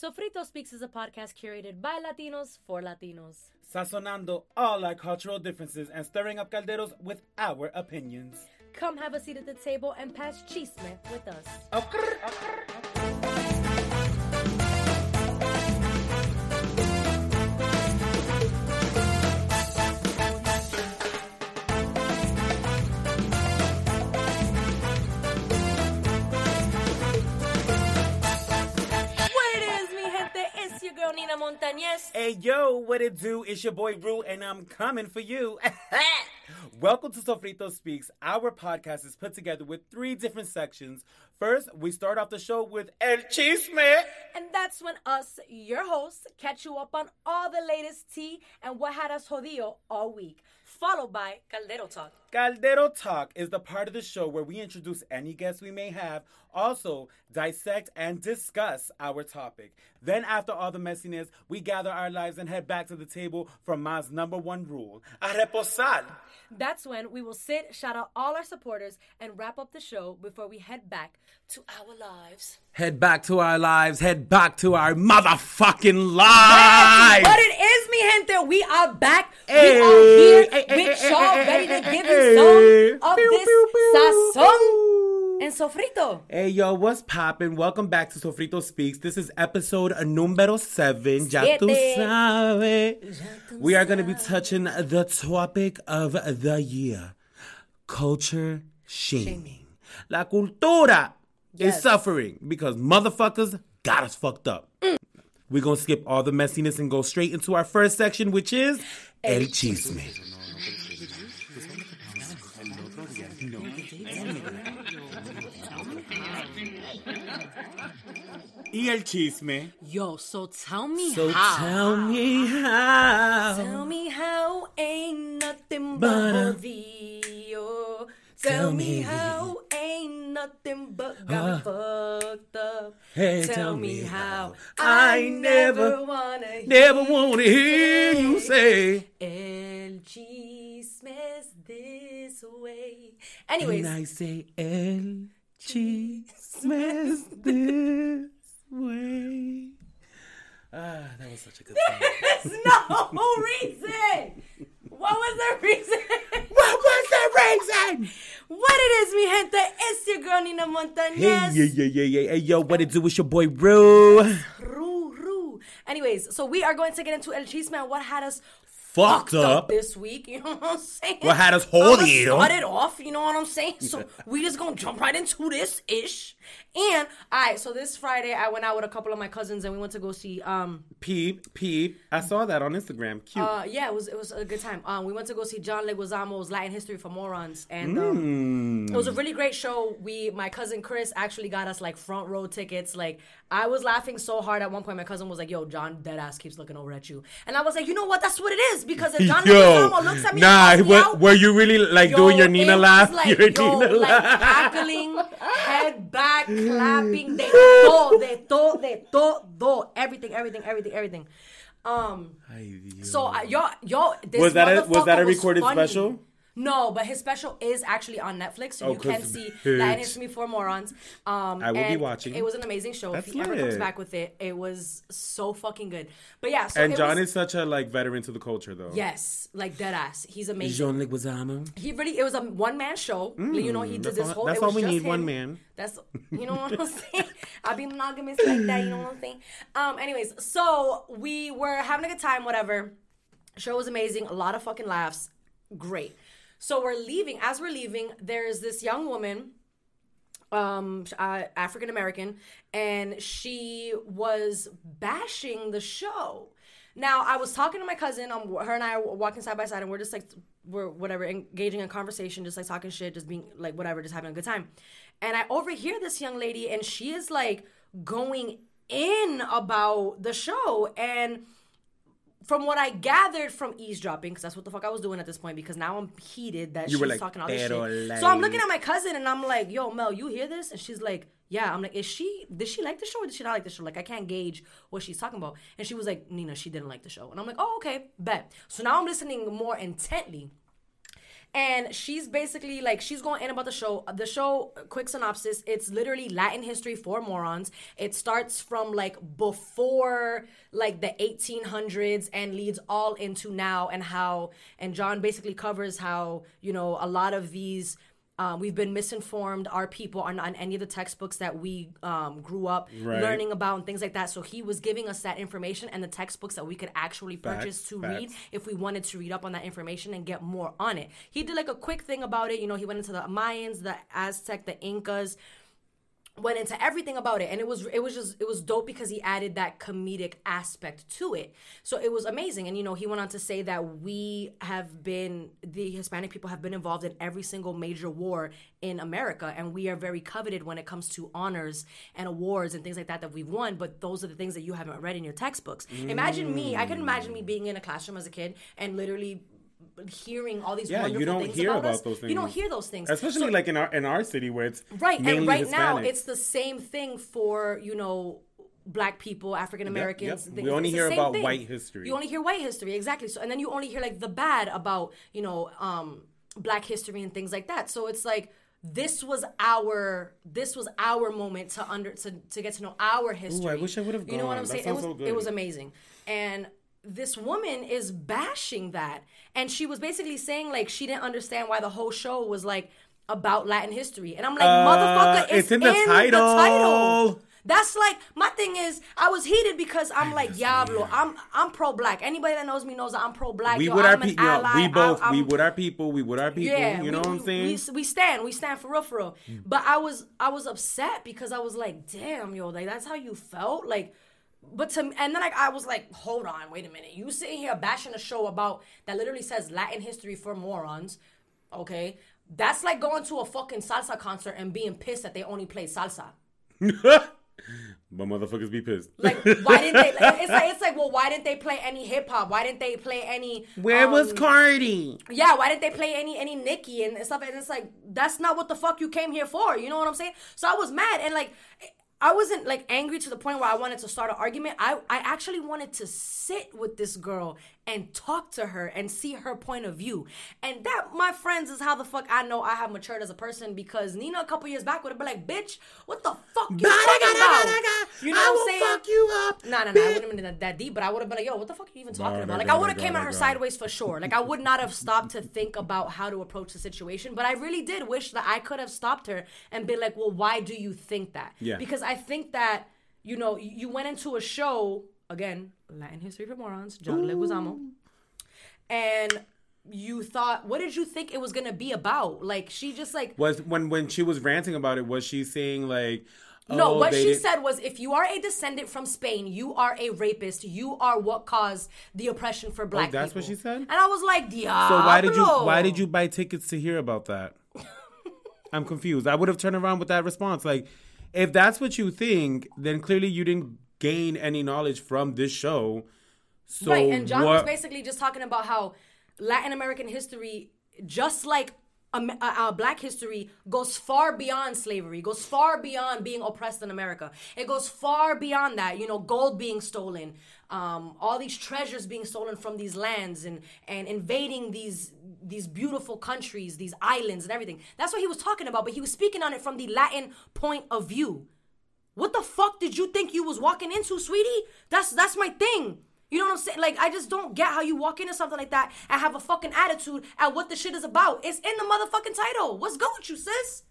Sofrito Speaks is a podcast curated by Latinos for Latinos. Sazonando all our cultural differences and stirring up calderos with our opinions. Come have a seat at the table and pass chisme with us. It's your girl Nina Montañez. Hey yo, what it do? It's your boy Rue, and I'm coming for you. Welcome to Sofrito Speaks. Our podcast is put together with three different sections. First, we start off the show with El Chisme. And that's when us, your hosts, catch you up on all the latest tea and what had us jodido all week. Followed by Caldero Talk. Caldero Talk is the part of the show where we introduce any guests we may have, also dissect and discuss our topic. Then, after all the messiness, we gather our lives and head back to the table for Ma's number one rule: a reposar. That's when we will sit, shout out all our supporters, and wrap up the show before we head back to our lives. Head back to our lives. Head back to our motherfucking lives. What it is, mi gente, we are back. Hey, we are here hey, hey, with hey, y'all, hey, ready hey, to give hey, you some of Pew, this pew, pew. sazon and sofrito. Hey yo, what's poppin'? Welcome back to Sofrito Speaks. This is episode numero seven. Ya tú sabes. We are going to be touching the topic of the year culture shaming. La cultura is suffering because motherfuckers got us fucked up. Mm. We're going to skip all the messiness and go straight into our first section, which is El Chisme. Y el chisme. Yo, so tell me So how. tell me how. Tell me how ain't nothing But, but uh, jodido. tell Tell me me. how ain't nothing but got me Uh, fucked up. hey, tell, me how I I never- never wanna Never want to hear you say. El chisme es this way. Anyways, And I say el chisme es this way. Ah, that was such a good song. there's no reason. What was the reason? what was the reason? What it is, mi gente? It's your girl Nina Montañez. Hey, yeah, yeah, yeah, yeah. Hey, yo, what it do? It's your boy, Rue. Roo, roo. Anyways, so we are going to get into El Chisme and what had us Fucked up. this week. You know what I'm saying? What had us. Start it off. You know what I'm saying? So we just gonna jump right into this ish. And all right, so this Friday I went out with a couple of my cousins and we went to go see. Um, Peep, peep. I saw that on Instagram. Cute. uh, yeah, it was it was a good time. Um, we went to go see John Leguizamo's Latin History for Morons, and um, Mm. it was a really great show. We, my cousin Chris, actually got us like front row tickets. Like I was laughing so hard at one point. My cousin was like, "Yo, John, dead ass keeps looking over at you," and I was like, "You know what? That's what it is because if John Yo, Leguizamo looks at me, nah, and calls me were, out, were you really like yo, doing your Nina laugh? Like, your yo, Nina like laugh. cackling, head back, clapping, de todo, de todo, de todo, everything, everything, everything, everything. Um. Ay, Dios. So uh, y'all, y'all, this Was that a- was that a recorded funny. special? No, but his special is actually on Netflix, so Oh, you can see bitch. it's me for Morons. Um, I will be and watching. It was an amazing show. That's if he ever comes back with it, it was so fucking good. But yeah, so and John was, is such a like veteran to the culture, though. yes, like dead ass. He's amazing. John Leguizamo. He really, it was a one man show. you know, he did Mm, this whole. that's it was all we just need, one man. That's you know what I'm saying. I'll be monogamous like that. You know what I'm saying. Um. Anyways, so we were having a good time. Whatever. Show was amazing. A lot of fucking laughs. Great. So we're leaving. As we're leaving, there's this young woman um uh, African American and she was bashing the show. Now I was talking to my cousin. Um, her and I are walking side by side, and we're just like we're whatever engaging in conversation, just like talking shit, just being like whatever, just having a good time. And I overhear this young lady, and she is like going in about the show and from what I gathered from eavesdropping, because that's what the fuck I was doing at this point, because now I'm heated that You she's like, talking all this "Pero shit. So I'm looking at my cousin and I'm like, yo, Mel, you hear this? And she's like, yeah. I'm like, is she, did she like the show or did she not like the show? Like, I can't gauge what she's talking about. And she was like, Nina, she didn't like the show. And I'm like, oh, okay, bet. So now I'm listening more intently. And she's basically like she's going in about the show. The show, quick synopsis: it's literally Latin history for morons. It starts from like before like the 1800s and leads all into now and how and John basically covers how you know a lot of these um, we've been misinformed. Our people are not in any of the textbooks that we um, grew up Right. learning about and things like that. So he was giving us that information and the textbooks that we could actually purchase Facts, to facts. read if we wanted to read up on that information and get more on it. He did like a quick thing about it. You know, he went into the Mayans, the Aztec, the Incas went into everything about it and it was it was just it was dope because he added that comedic aspect to it. So it was amazing and you know he went on to say that we have been the hispanic people have been involved in every single major war in america and we are very coveted when it comes to honors and awards and things like that that we've won but those are the things that you haven't read in your textbooks. Imagine me i can imagine me mm. being in a classroom as a kid and literally hearing all these Yeah, wonderful you don't things hear about, about us. those you don't things. hear those things Especially So- like in our in our city where it's right and right now it's the same thing for you know black people african americans yep. and We only It's hear about thing. white history. you only hear white history exactly so and then you only hear like the bad about you know um black history and things like that so it's like this was our this was our moment to under to, to get to know our history. I wish I would've You know what. I'm That saying? It was so it was amazing. And this woman is bashing that. And she was basically saying like she didn't understand why the whole show was like about Latin history. And I'm like, Uh, motherfucker, it's, it's in the title. title. That's like my thing is I was heated because I'm like Diablo. I'm I'm pro black. Anybody that knows me knows that I'm pro black. we Yo, with our I'm an people. ally. we both. I'm- we I'm- with our people. We with our people. yeah, you know we, what I'm saying? We, we stand, we stand for real, for real. But I was, I was upset because I was like, damn, yo, like that's how you felt, like. But to and then I, I was like, hold on, wait a minute. You sitting here bashing a show about that literally says Latin history for morons, okay? That's like going to a fucking salsa concert and being pissed that they only play salsa. but motherfuckers be pissed. Like, why didn't they? Like, it's like, it's like, well, why didn't they play any hip hop? Why didn't they play any? Where was um, Cardi? yeah, why didn't they play any any Nicki and stuff? And it's like that's not what the fuck you came here for. You know what I'm saying? So I was mad and like I wasn't like angry to the point where I wanted to start an argument. I I actually wanted to sit with this girl and talk to her and see her point of view. And that, my friends, is how the fuck I know I have matured as a person because Nina a couple years back would have been like, "Bitch, what the fuck you talking about?" You know I what I'm saying? fuck you up. No, no, no. I wouldn't have been that, that deep, but I would have been like, yo, what the fuck are you even talking Right, about? right, Like, I would have right, came at her right. sideways for sure. Like, I would not have stopped to think about how to approach the situation, but I really did wish that I could have stopped her and been like, well, why do you think that? Yeah. Because I think that, you know, you went into a show, again, Latin History for Morons, John Leguizamo, and you thought, what did you think it was going to be about? Like, she just like, Was when when she was ranting about it, was she saying like? No, oh, what she did- said was if you are a descendant from Spain, you are a rapist. You are what caused the oppression for oh, black Oh, that's people. what she said? And I was like, Diablo. So why did you why did you buy tickets to hear about that? I'm confused. I would have turned around with that response. Like, if that's what you think, then clearly you didn't gain any knowledge from this show. So right, and John was basically just talking about how Latin American history, just like um, uh, uh, black history, goes far beyond slavery, goes far beyond being oppressed in America. It goes far beyond that. You know, gold being stolen, um, all these treasures being stolen from these lands, and and invading these these beautiful countries, these islands, and everything. That's what he was talking about. But he was speaking on it from the Latin point of view. What the fuck did you think you was walking into, sweetie? That's that's my thing. You know what I'm saying? Like I just don't get how you walk into something like that and have a fucking attitude at what the shit is about. It's in the motherfucking title. What's good with you, sis?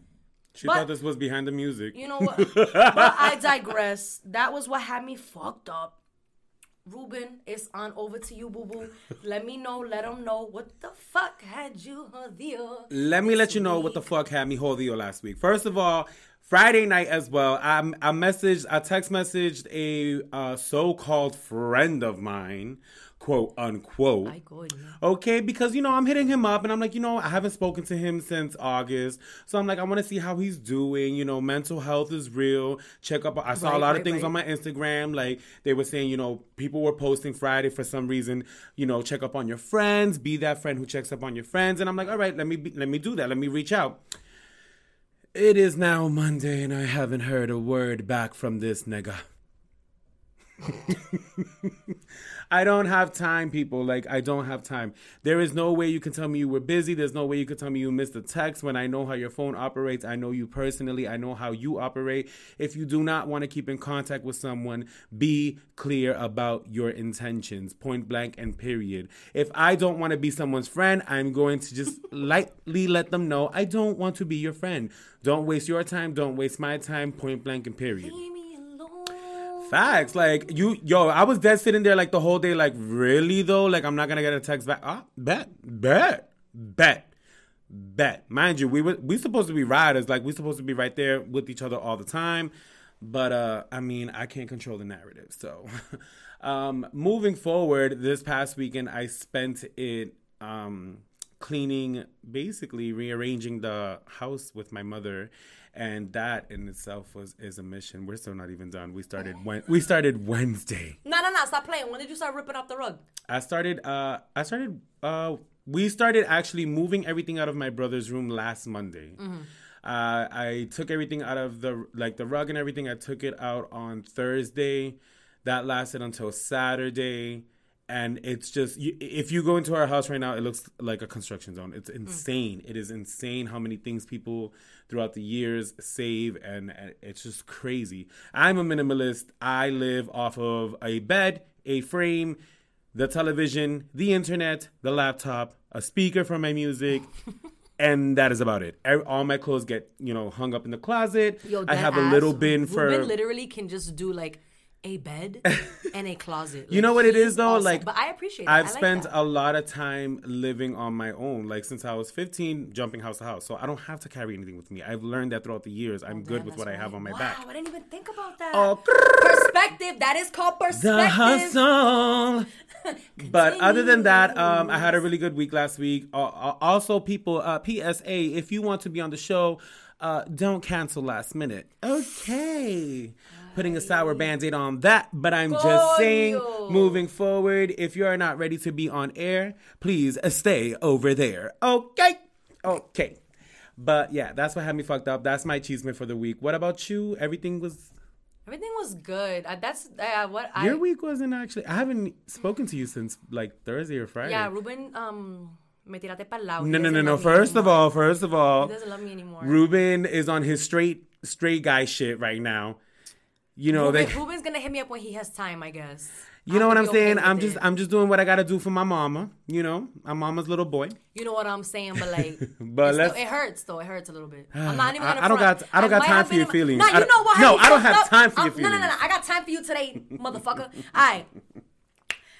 she but- thought this was behind the music. You know what? but I digress. That was what had me fucked up. Ruben, it's on over to you, boo boo. Let me know, let them know what the fuck had you here. Uh, let me let you know what the fuck had me jodido uh, last week. First of all, Friday night as well. I I messaged, I text messaged a uh, so-called friend of mine, quote unquote. Okay, because you know I'm hitting him up, and I'm like, you know, I haven't spoken to him since August, so I'm like, I want to see how he's doing. You know, mental health is real. Check up. I saw a Right, lot of things right. on my Instagram, like they were saying, you know, people were posting Friday for some reason. You know, check up on your friends. Be that friend who checks up on your friends. And I'm like, all right, let me be, let me do that. Let me reach out. It is now Monday, and I haven't heard a word back from this nigga. I don't have time, people. Like, I don't have time. There is no way you can tell me you were busy. There's no way you can tell me you missed a text when I know how your phone operates. I know you personally. I know how you operate. If you do not want to keep in contact with someone, be clear about your intentions, point blank and period. If I don't want to be someone's friend, I'm going to just lightly let them know I don't want to be your friend. Don't waste your time. Don't waste my time, point blank and period. Facts. Like you, yo, I was dead sitting there like the whole day. Like, really though? Like, I'm not gonna get a text back. Ah, bet, bet, bet, bet. Mind you, we were we supposed to be riders. Like, we supposed to be right there with each other all the time. But uh, I mean, I can't control the narrative. So, um, moving forward, this past weekend I spent it um cleaning, basically rearranging the house with my mother and that in itself was is a mission. We're still not even done. We started when we started Wednesday. No, no, no. Stop playing. When did you start ripping off the rug? I started uh I started uh we started actually moving everything out of my brother's room last Monday. Uh, I took everything out of the like the rug and everything. I took it out on Thursday. That lasted until Saturday, and it's just you, if you go into our house right now, it looks like a construction zone. It's mm. insane. It is insane how many things people throughout the years save, and, and it's just crazy. I'm a minimalist. I live off of a bed, a frame, the television, the internet, the laptop, a speaker for my music. And that is about it. All my clothes get, you know, hung up in the closet. Yo, I have a little bin for. Ruben literally can just do like a bed and a closet. You know what it is though? awesome. Like, but I appreciate. That. I've I like spent that. a lot of time living on my own, like since I was 15, jumping house to house. So I don't have to carry anything with me. I've learned that throughout the years. I'm good Yeah, with what I have on my wow, back. I didn't even think about that. Oh, perspective. That is called perspective. the hustle. but other than that, um, I had a really good week last week. Uh, uh, also, people, uh, PSA, if you want to be on the show, uh, don't cancel last minute. Okay. Putting a sour band-aid on that, but I'm just saying, moving forward, if you are not ready to be on air, please stay over there. Okay? Okay. But yeah, that's what had me fucked up. That's my achievement for the week. What about you? Everything was Everything was good. Uh, that's uh, what I. Your week wasn't actually. I haven't spoken to you since like Thursday or Friday. Yeah, Ruben. Um, me tiraste pa'l No, no, no, no. First of all, first of all, he doesn't love me anymore. Ruben is on his straight straight guy shit right now. You know Ruben, they. Ruben's gonna hit me up when he has time, I guess. You know what I'm gonna okay saying? I'm it. just I'm just doing what I gotta do for my mama. You know, I'm mama's little boy. You know what I'm saying, but like, But let's- still- it hurts though. It hurts a little bit. I'm not even I- gonna. I don't got- I don't got time for your my- feelings. No, I you don't- know what? no, I don't have up. time for your feelings. No, no, no, no. I got time for you today, motherfucker. All right.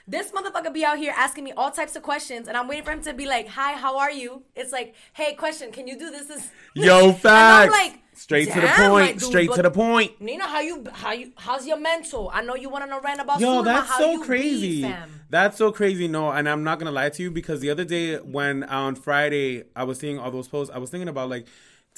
This motherfucker be out here asking me all types of questions, and I'm waiting for him to be like, "Hi, how are you?" It's like, "Hey, question, can you do this?" this? Yo, And I'm like, Straight to the point. dude, Straight to the point. Nina, how you how you how's your mental? I know you want to know rant about Yo, food, that's so crazy. Be. That's so crazy. No, and I'm not gonna lie to you because the other day when on Friday I was seeing all those posts, I was thinking about like,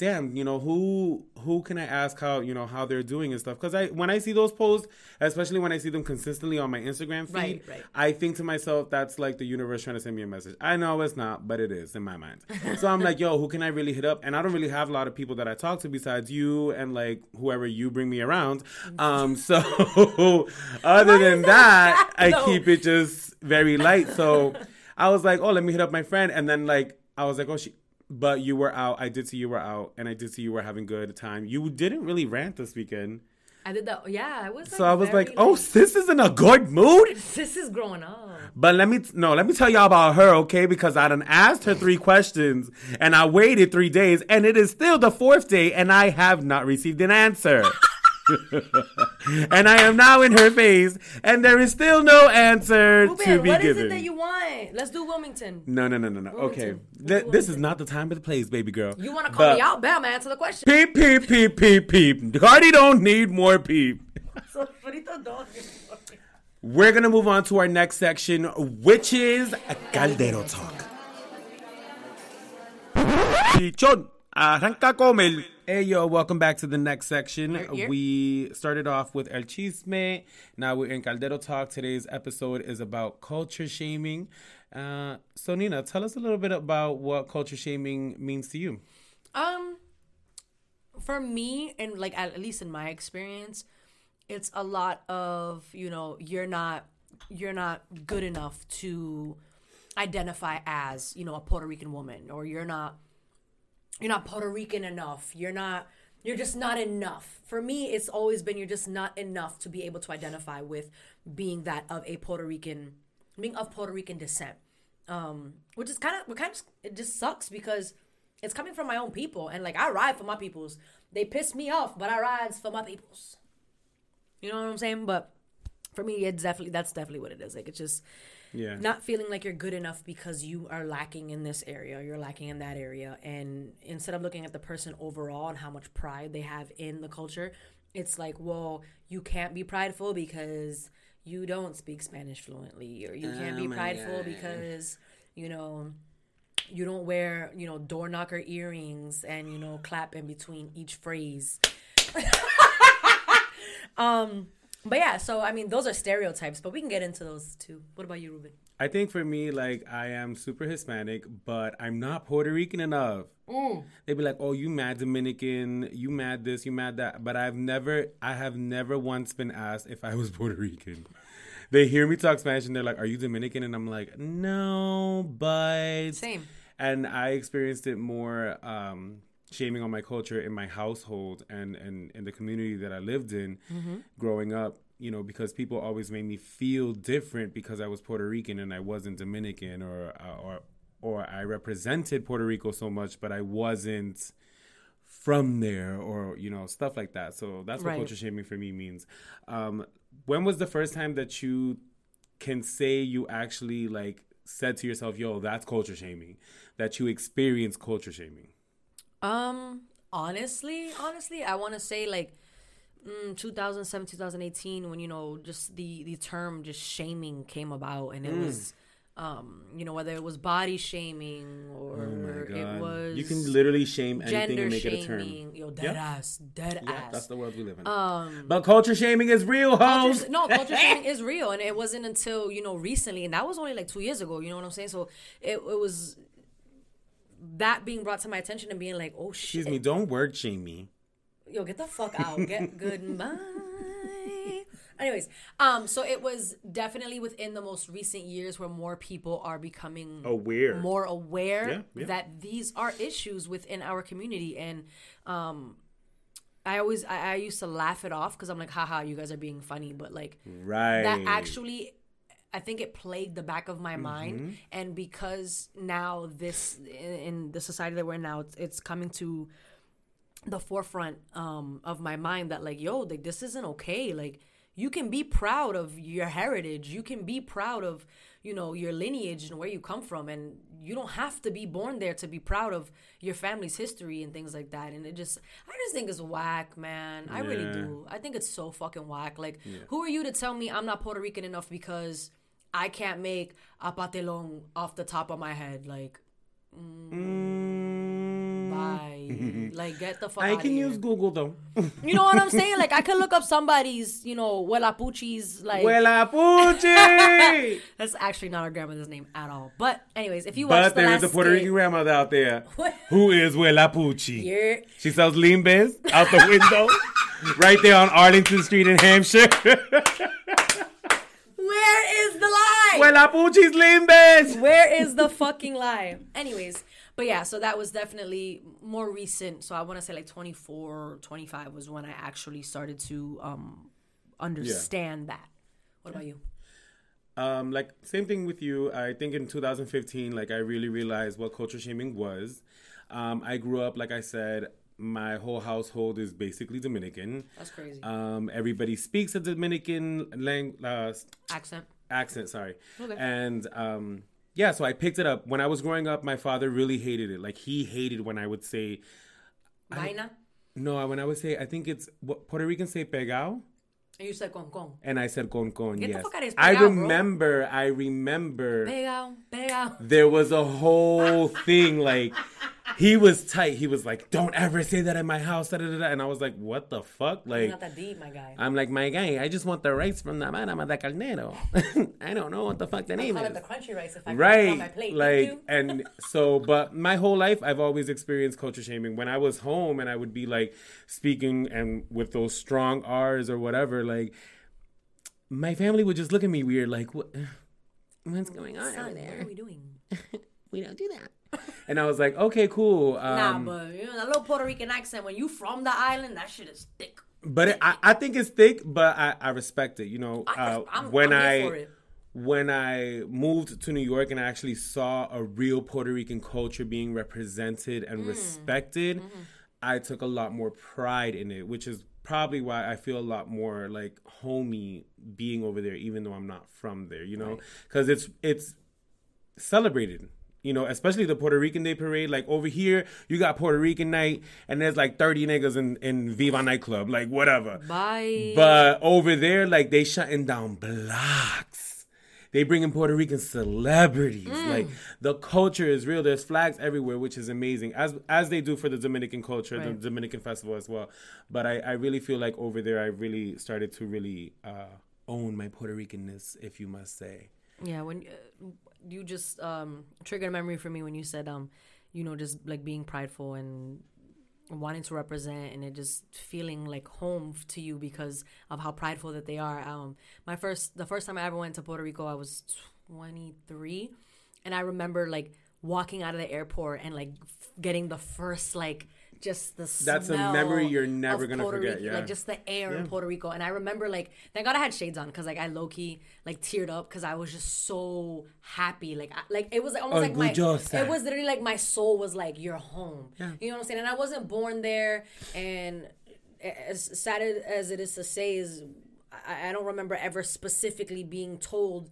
damn, you know, who who can I ask how you know how they're doing and stuff? Because I when I see those posts, especially when I see them consistently on my Instagram feed, Right, right. I think to myself that's like the universe trying to send me a message. I know it's not, but it is in my mind. so I'm like, yo, who can I really hit up? And I don't really have a lot of people that I talk to besides you and like whoever you bring me around. Um, so other than that, that I keep it just very light. So I was like, oh, let me hit up my friend, and then like I was like, oh, she. But you were out. I did see you were out, and I did see you were having good time. You didn't really rant this weekend, I did that. Yeah, I was. Like, so I was like, oh, sis is in a good mood. Sis is growing up. But let me no, let me tell y'all about her, okay? Because I done asked her three questions, and I waited three days, and it is still the fourth day, and I have not received an answer. and I am now in her face, and there is still no answer Ruben, to be what is given. it that you want? Let's do Wilmington. no, no, no, no, no. Okay, Wilmington. Th- this is not the time or the place, baby girl. You want to call But- me out? Bam, answer the question. Peep, peep, peep, peep, peep. Cardi don't need more peep. So, frito dog. We're gonna move on to our next section, which is a Caldero Talk. Pichón, arranca comer. Hey yo, welcome back to the next section. Here, here. We started off with El Chisme. Now we're in Caldero Talk. Today's episode is about culture shaming. Uh, so Nina, tell us a little bit about what culture shaming means to you. Um, for me, and like at least in my experience, it's a lot of you know you're not you're not good enough to identify as you know a Puerto Rican woman or you're not you're not Puerto Rican enough. You're not you're just not enough. For me it's always been you're just not enough to be able to identify with being that of a Puerto Rican being of Puerto Rican descent. Um which is kind of kind of it just sucks because it's coming from my own people and like I ride for my peoples. They piss me off but I ride for my peoples. You know what I'm saying? But for me it's definitely that's definitely what it is. Like it's just Yeah. not feeling like you're good enough because you are lacking in this area you're lacking in that area and instead of looking at the person overall and how much pride they have in the culture it's like well you can't be prideful because you don't speak spanish fluently or you can't Oh be prideful God. because you know you don't wear you know door knocker earrings and you know clap in between each phrase um but yeah so i mean those are stereotypes but we can get into those too what about you ruben I think for me, like I am super Hispanic, but I'm not Puerto Rican enough. They'd be like, "Oh, you mad Dominican? You mad this? You mad that?" But I've never, I have never once been asked if I was Puerto Rican. They hear me talk Spanish and they're like, "Are you Dominican?" And I'm like, "No, but Same. And I experienced it more um, shaming on my culture in my household and and in the community that I lived in growing up. You know, because people always made me feel different because I was Puerto Rican and I wasn't Dominican, or uh, or or I represented Puerto Rico so much, but I wasn't from there, or you know, stuff like that. So that's what Right. culture shaming for me means. Um, when was the first time that you can say you actually like said to yourself, "Yo, that's culture shaming," that you experienced culture shaming? Um, honestly, honestly, I want to say like mm, 2007, 2018, when you know just the the term just shaming came about, and it Mm. was, um, you know, whether it was body shaming or Oh it was you can literally shame anything and make it a term. Yo, dead Yeah. ass, dead Yeah, ass. that's the world we live in. um, but culture shaming is real, hoes. culture, no, culture shaming is real, and it wasn't until you know recently, and that was only like two years ago. You know what I'm saying? So it, it was that being brought to my attention and being like, oh shit, Excuse me, don't word shame me. yo, get the fuck out, get goodbye. Anyways, um, so it was definitely within the most recent years where more people are becoming Aware. more aware Yeah, yeah. that these are issues within our community, and um, I always I, I used to laugh it off because I'm like, haha, you guys are being funny, but like Right. that actually i think it plagued the back of my Mm-hmm. mind and because now this in, in the society that we're in now it's, it's coming to the forefront um of my mind that like yo like this isn't okay. Like you can be proud of your heritage. You can be proud of you know your lineage and where you come from. And you don't have to be born there to be proud of your family's history and things like that. And it just i just think it's whack man. I really do. I think it's so fucking whack. Like, who are you to tell me I'm not Puerto Rican enough because I can't make a pastelón off the top of my head? Like, Mm, bye. like, get the fuck I out can of here. use Google though. You know what I'm saying? Like, I could look up somebody's, you know, Huelapuchi's, like, Huela Pucci! that's actually not our grandmother's name at all. But, anyways, if you watch but the there is last a Puerto Rican grandmother out there who is Huela Pucci. She sells limbes out the window, right there on Arlington Street in Hampshire. Where is the lie? Huela Pucci's limbes. Where is the fucking lie? Anyways, but yeah, so that was definitely more recent. So I want to say like 24, 25 was when I actually started to um understand that. What about you? Um, like same thing with you. I think in 2015, like I really realized what culture shaming was. Um, I grew up, like I said, my whole household is basically Dominican. That's crazy. Um, everybody speaks a Dominican lang- uh, Accent. accent. Sorry, Okay. and um, yeah, so I picked it up when I was growing up. My father really hated it. Like he hated when I would say Vaina. no. When I would say, I think it's what Puerto Ricans say pegao. And you said con con. And I said con con, Get yes. outta I pegao, bro. remember, I remember Pegao, pegao. there was a whole thing like he was tight. He was like, "Don't ever say that in my house." Da, da, da. And I was like, "What the fuck?" Like, Not that deep, my guy. I'm like, "My guy, I just want the rice from the manama de carnero. I don't know what the fuck the name Call is." it the crunchy rice if I can on my right plate. Like and so but my whole life i've always experienced culture shaming when i was home and i would be like speaking and with those strong r's or whatever like my family would just look at me weird like what what's going on over Son, what are we doing? we don't do that and i was like okay cool um, nah, but you know that little Puerto Rican accent when you from the island, that shit is thick. but it, I, I think it's thick but i, I respect it you know uh, I'm- when I'm i when I moved to New York and I actually saw a real Puerto Rican culture being represented Mm. and respected, Mm-hmm. I took a lot more pride in it, which is probably why I feel a lot more like homey being over there, even though I'm not from there, you know, because it's it's celebrated. You know, especially the Puerto Rican Day Parade. Like over here, you got Puerto Rican night, and there's like 30 niggas in, in Viva nightclub, like whatever. Bye. But over there, like they shutting down blocks. They bringing Puerto Rican celebrities. Mm. Like the culture is real. There's flags everywhere, which is amazing, as as they do for the Dominican culture, the Dominican festival as well. But I, I really feel like over there, I really started to really uh, own my Puerto Ricanness, if you must say. Yeah, when uh, you just um, triggered a memory for me when you said, um, you know, just like being prideful and wanting to represent and it just feeling like home to you because of how prideful that they are. Um, my first, the first time I ever went to Puerto Rico, I was 23, and I remember like walking out of the airport and like f- getting the first like just the That's a smell memory you're never of gonna Puerto forget, Rico, yeah. like just the air in Puerto Rico. And I remember like thank God I had shades on because like I low key like teared up because I was just so happy. Like I, like it was like, almost like my it was literally like my soul was like you're home. Yeah. You know what I'm saying? And I wasn't born there. And as sad as it is to say, is I, I don't remember ever specifically being told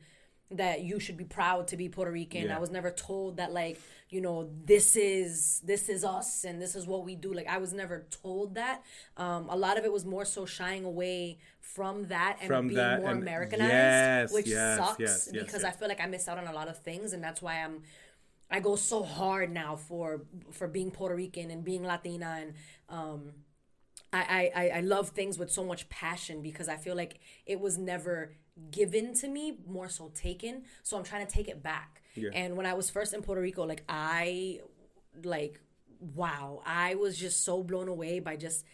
that you should be proud to be Puerto Rican. Yeah. I was never told that like you know this is this is us and this is what we do. Like I was never told that. Um, a lot of it was more so shying away from that and From being that more and- Americanized, yes, which yes, sucks yes, because. I feel like I miss out on a lot of things, and that's why I'm. I go so hard now for for being Puerto Rican and being Latina and um, I, I I love things with so much passion because I feel like it was never given to me, more so taken. So I'm trying to take it back. Yeah. And when I was first in Puerto Rico, like I like wow, I was just so blown away by just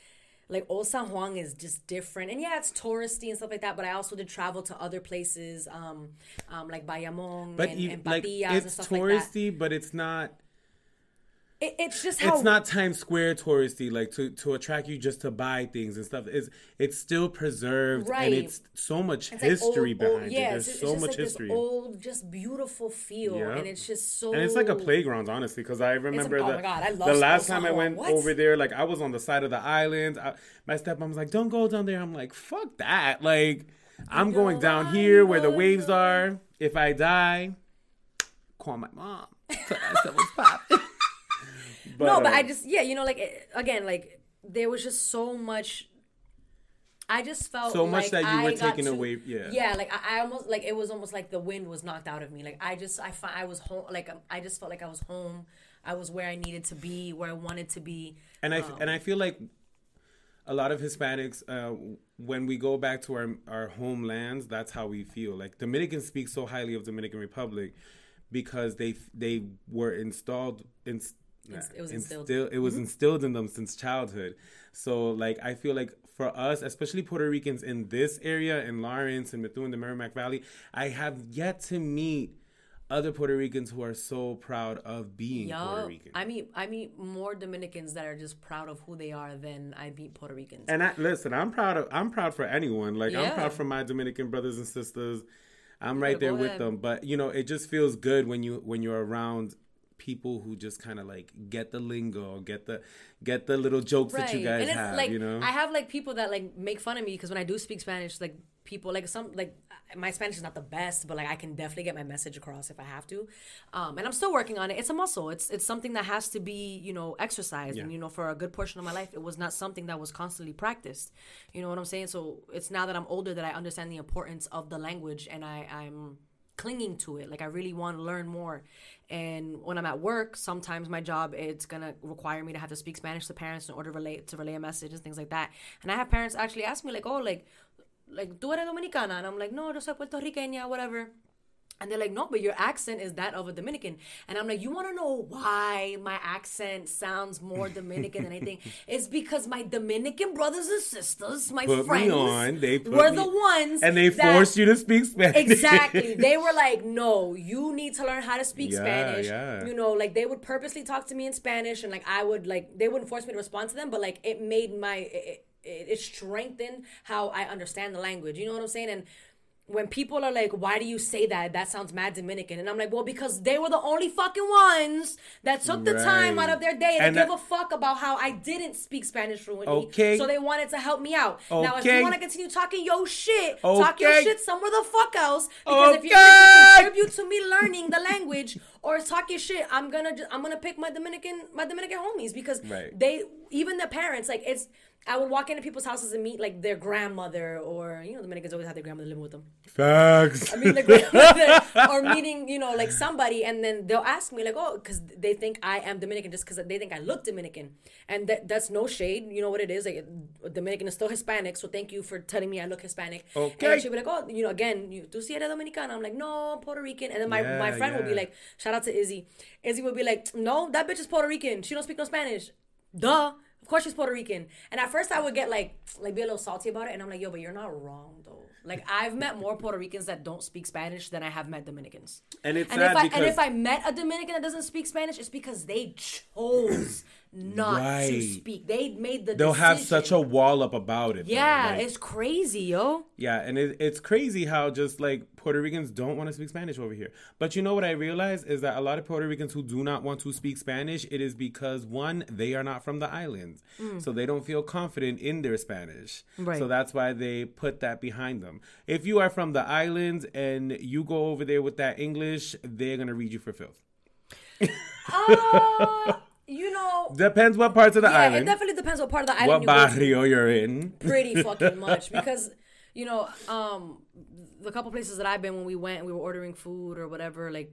like Old San Juan is just different. And yeah, it's touristy and stuff like that, but I also did travel to other places, um, um like Bayamon But and, you, and like it's stuff like that. touristy, but it's not. It, it's just how it's not Times Square touristy, like to, to attract you just to buy things and stuff. It's it's still preserved Right. and it's so much It's like history old- behind old- it. yeah, There's it's, so just much like history. This old, just beautiful feel, Yeah. and it's just so. and it's like a playground, honestly, because I remember oh the, my God, I the last time I went What? over there, like I was on the side of the island. I, my stepmom was like, "Don't go down there." I'm like, "Fuck that!" Like, I'm going down here where the oh waves are. If I die, call my mom. Tell something's popping. No, but uh, I just yeah, you know, like it- again, like there was just so much. I just felt So much like that you I were taken to- away- yeah. yeah. Like I, I almost like it was almost like the wind was knocked out of me. Like I just I I was home. Like um, I just felt like I was home. I was where I needed to be, where I wanted to be. and I Um, and I feel like a lot of Hispanics, uh, when we go back to our our homelands, that's how we feel. Like Dominicans speak so highly of Dominican Republic because they they were installed in. It was instilled. It was mm-hmm. instilled in them since childhood. So, like, I feel like for us, especially Puerto Ricans in this area, in Lawrence and Methuen, the Merrimack Valley, I have yet to meet other Puerto Ricans who are so proud of being Puerto Rican. I meet I meet more Dominicans that are just proud of who they are than I meet Puerto Ricans. And I listen, I'm proud of I'm proud for anyone. Like I'm proud for my Dominican brothers and sisters. I'm right Yeah, there with ahead. them. But you know, it just feels good when you when you're around people who just kind of like get the lingo, get the get the little jokes that you guys and it's have, like you know. I have like people that like make fun of me because when I do speak Spanish, like people like some like my Spanish is not the best, but like I can definitely get my message across if I have to. Um, and I'm still working on it. It's a muscle. It's it's something that has to be you know exercised. And you know for a good portion of my life, it was not something that was constantly practiced. You know what I'm saying? So it's now that I'm older that I understand the importance of the language, and I I'm clinging to it. Like I really want to learn more. And when I'm at work, sometimes my job it's gonna require me to have to speak Spanish to parents in order to relay to relay a message and things like that. And I have parents actually ask me like, "Oh, like, like tú eres dominicana?" And I'm like, "No, yo soy puertorriqueña, whatever." And they're like, no, but your accent is that of a Dominican. And I'm like, you want to know why my accent sounds more Dominican than anything? It's because my Dominican brothers and sisters, my Put friends, on. They were me- the ones and they that- forced you to speak Spanish. Exactly. They were like, no, you need to learn how to speak Yeah, Spanish. yeah. You know, like they would purposely talk to me in Spanish and like I would like they wouldn't force me to respond to them, but like it made my it, it, it strengthened how I understand the language. You know what I'm saying? And when people are like, why do you say that? That sounds mad Dominican. And I'm like, well, because they were the only fucking ones that took the time out of their day to And give that- a fuck about how I didn't speak Spanish fluently. Okay. So they wanted to help me out. Now, if you want to continue talking your shit, talk your shit somewhere the fuck else. Because if you're going to contribute to me learning the language or talk your shit, I'm gonna ju- I'm gonna pick my Dominican my Dominican homies because Right. they even the parents like it's. I would walk into people's houses and meet like their grandmother or you know the Dominicans always have their grandmother living with them. Facts. I mean, the grandmother or meeting, you know, like somebody, and then they'll ask me, like, oh, because they think I am Dominican just because they think I look Dominican. And that, that's no shade. You know what it is? Like, Dominican is still Hispanic, so thank you for telling me I look Hispanic. Okay. then she'll be like, oh, you know, again, you, tú sí eres Dominicana? I'm like, no, I'm Puerto Rican. And then my, my Yeah, friend will be like, shout out to Izzy. Izzy would be like, no, that bitch is Puerto Rican. She don't speak no Spanish. Duh. Of course she's Puerto Rican. And at first I would get like like be a little salty about it. And I'm like, yo, but you're not wrong though. Like I've met more Puerto Ricans that don't speak Spanish than I have met Dominicans. And it's and sad if I because and if I met a Dominican that doesn't speak Spanish, it's because they chose not to speak. They made the they'll have such a wall up about it. Yeah, Like, it's crazy, yo. Yeah, and it, it's crazy how just like Puerto Ricans don't want to speak Spanish over here. But you know what I realize is that a lot of Puerto Ricans who do not want to speak Spanish, it is because one, they are not from the islands. So they don't feel confident in their Spanish. Right. So that's why they put that behind them. If you are from the islands and you go over there with that English, they're going to read you for filth. Uh, you know, Depends what parts of the island. yeah, it definitely depends what part of the what island you go to. barrio you're in. pretty fucking much because you know um the couple places that i've been when we went and we were ordering food or whatever like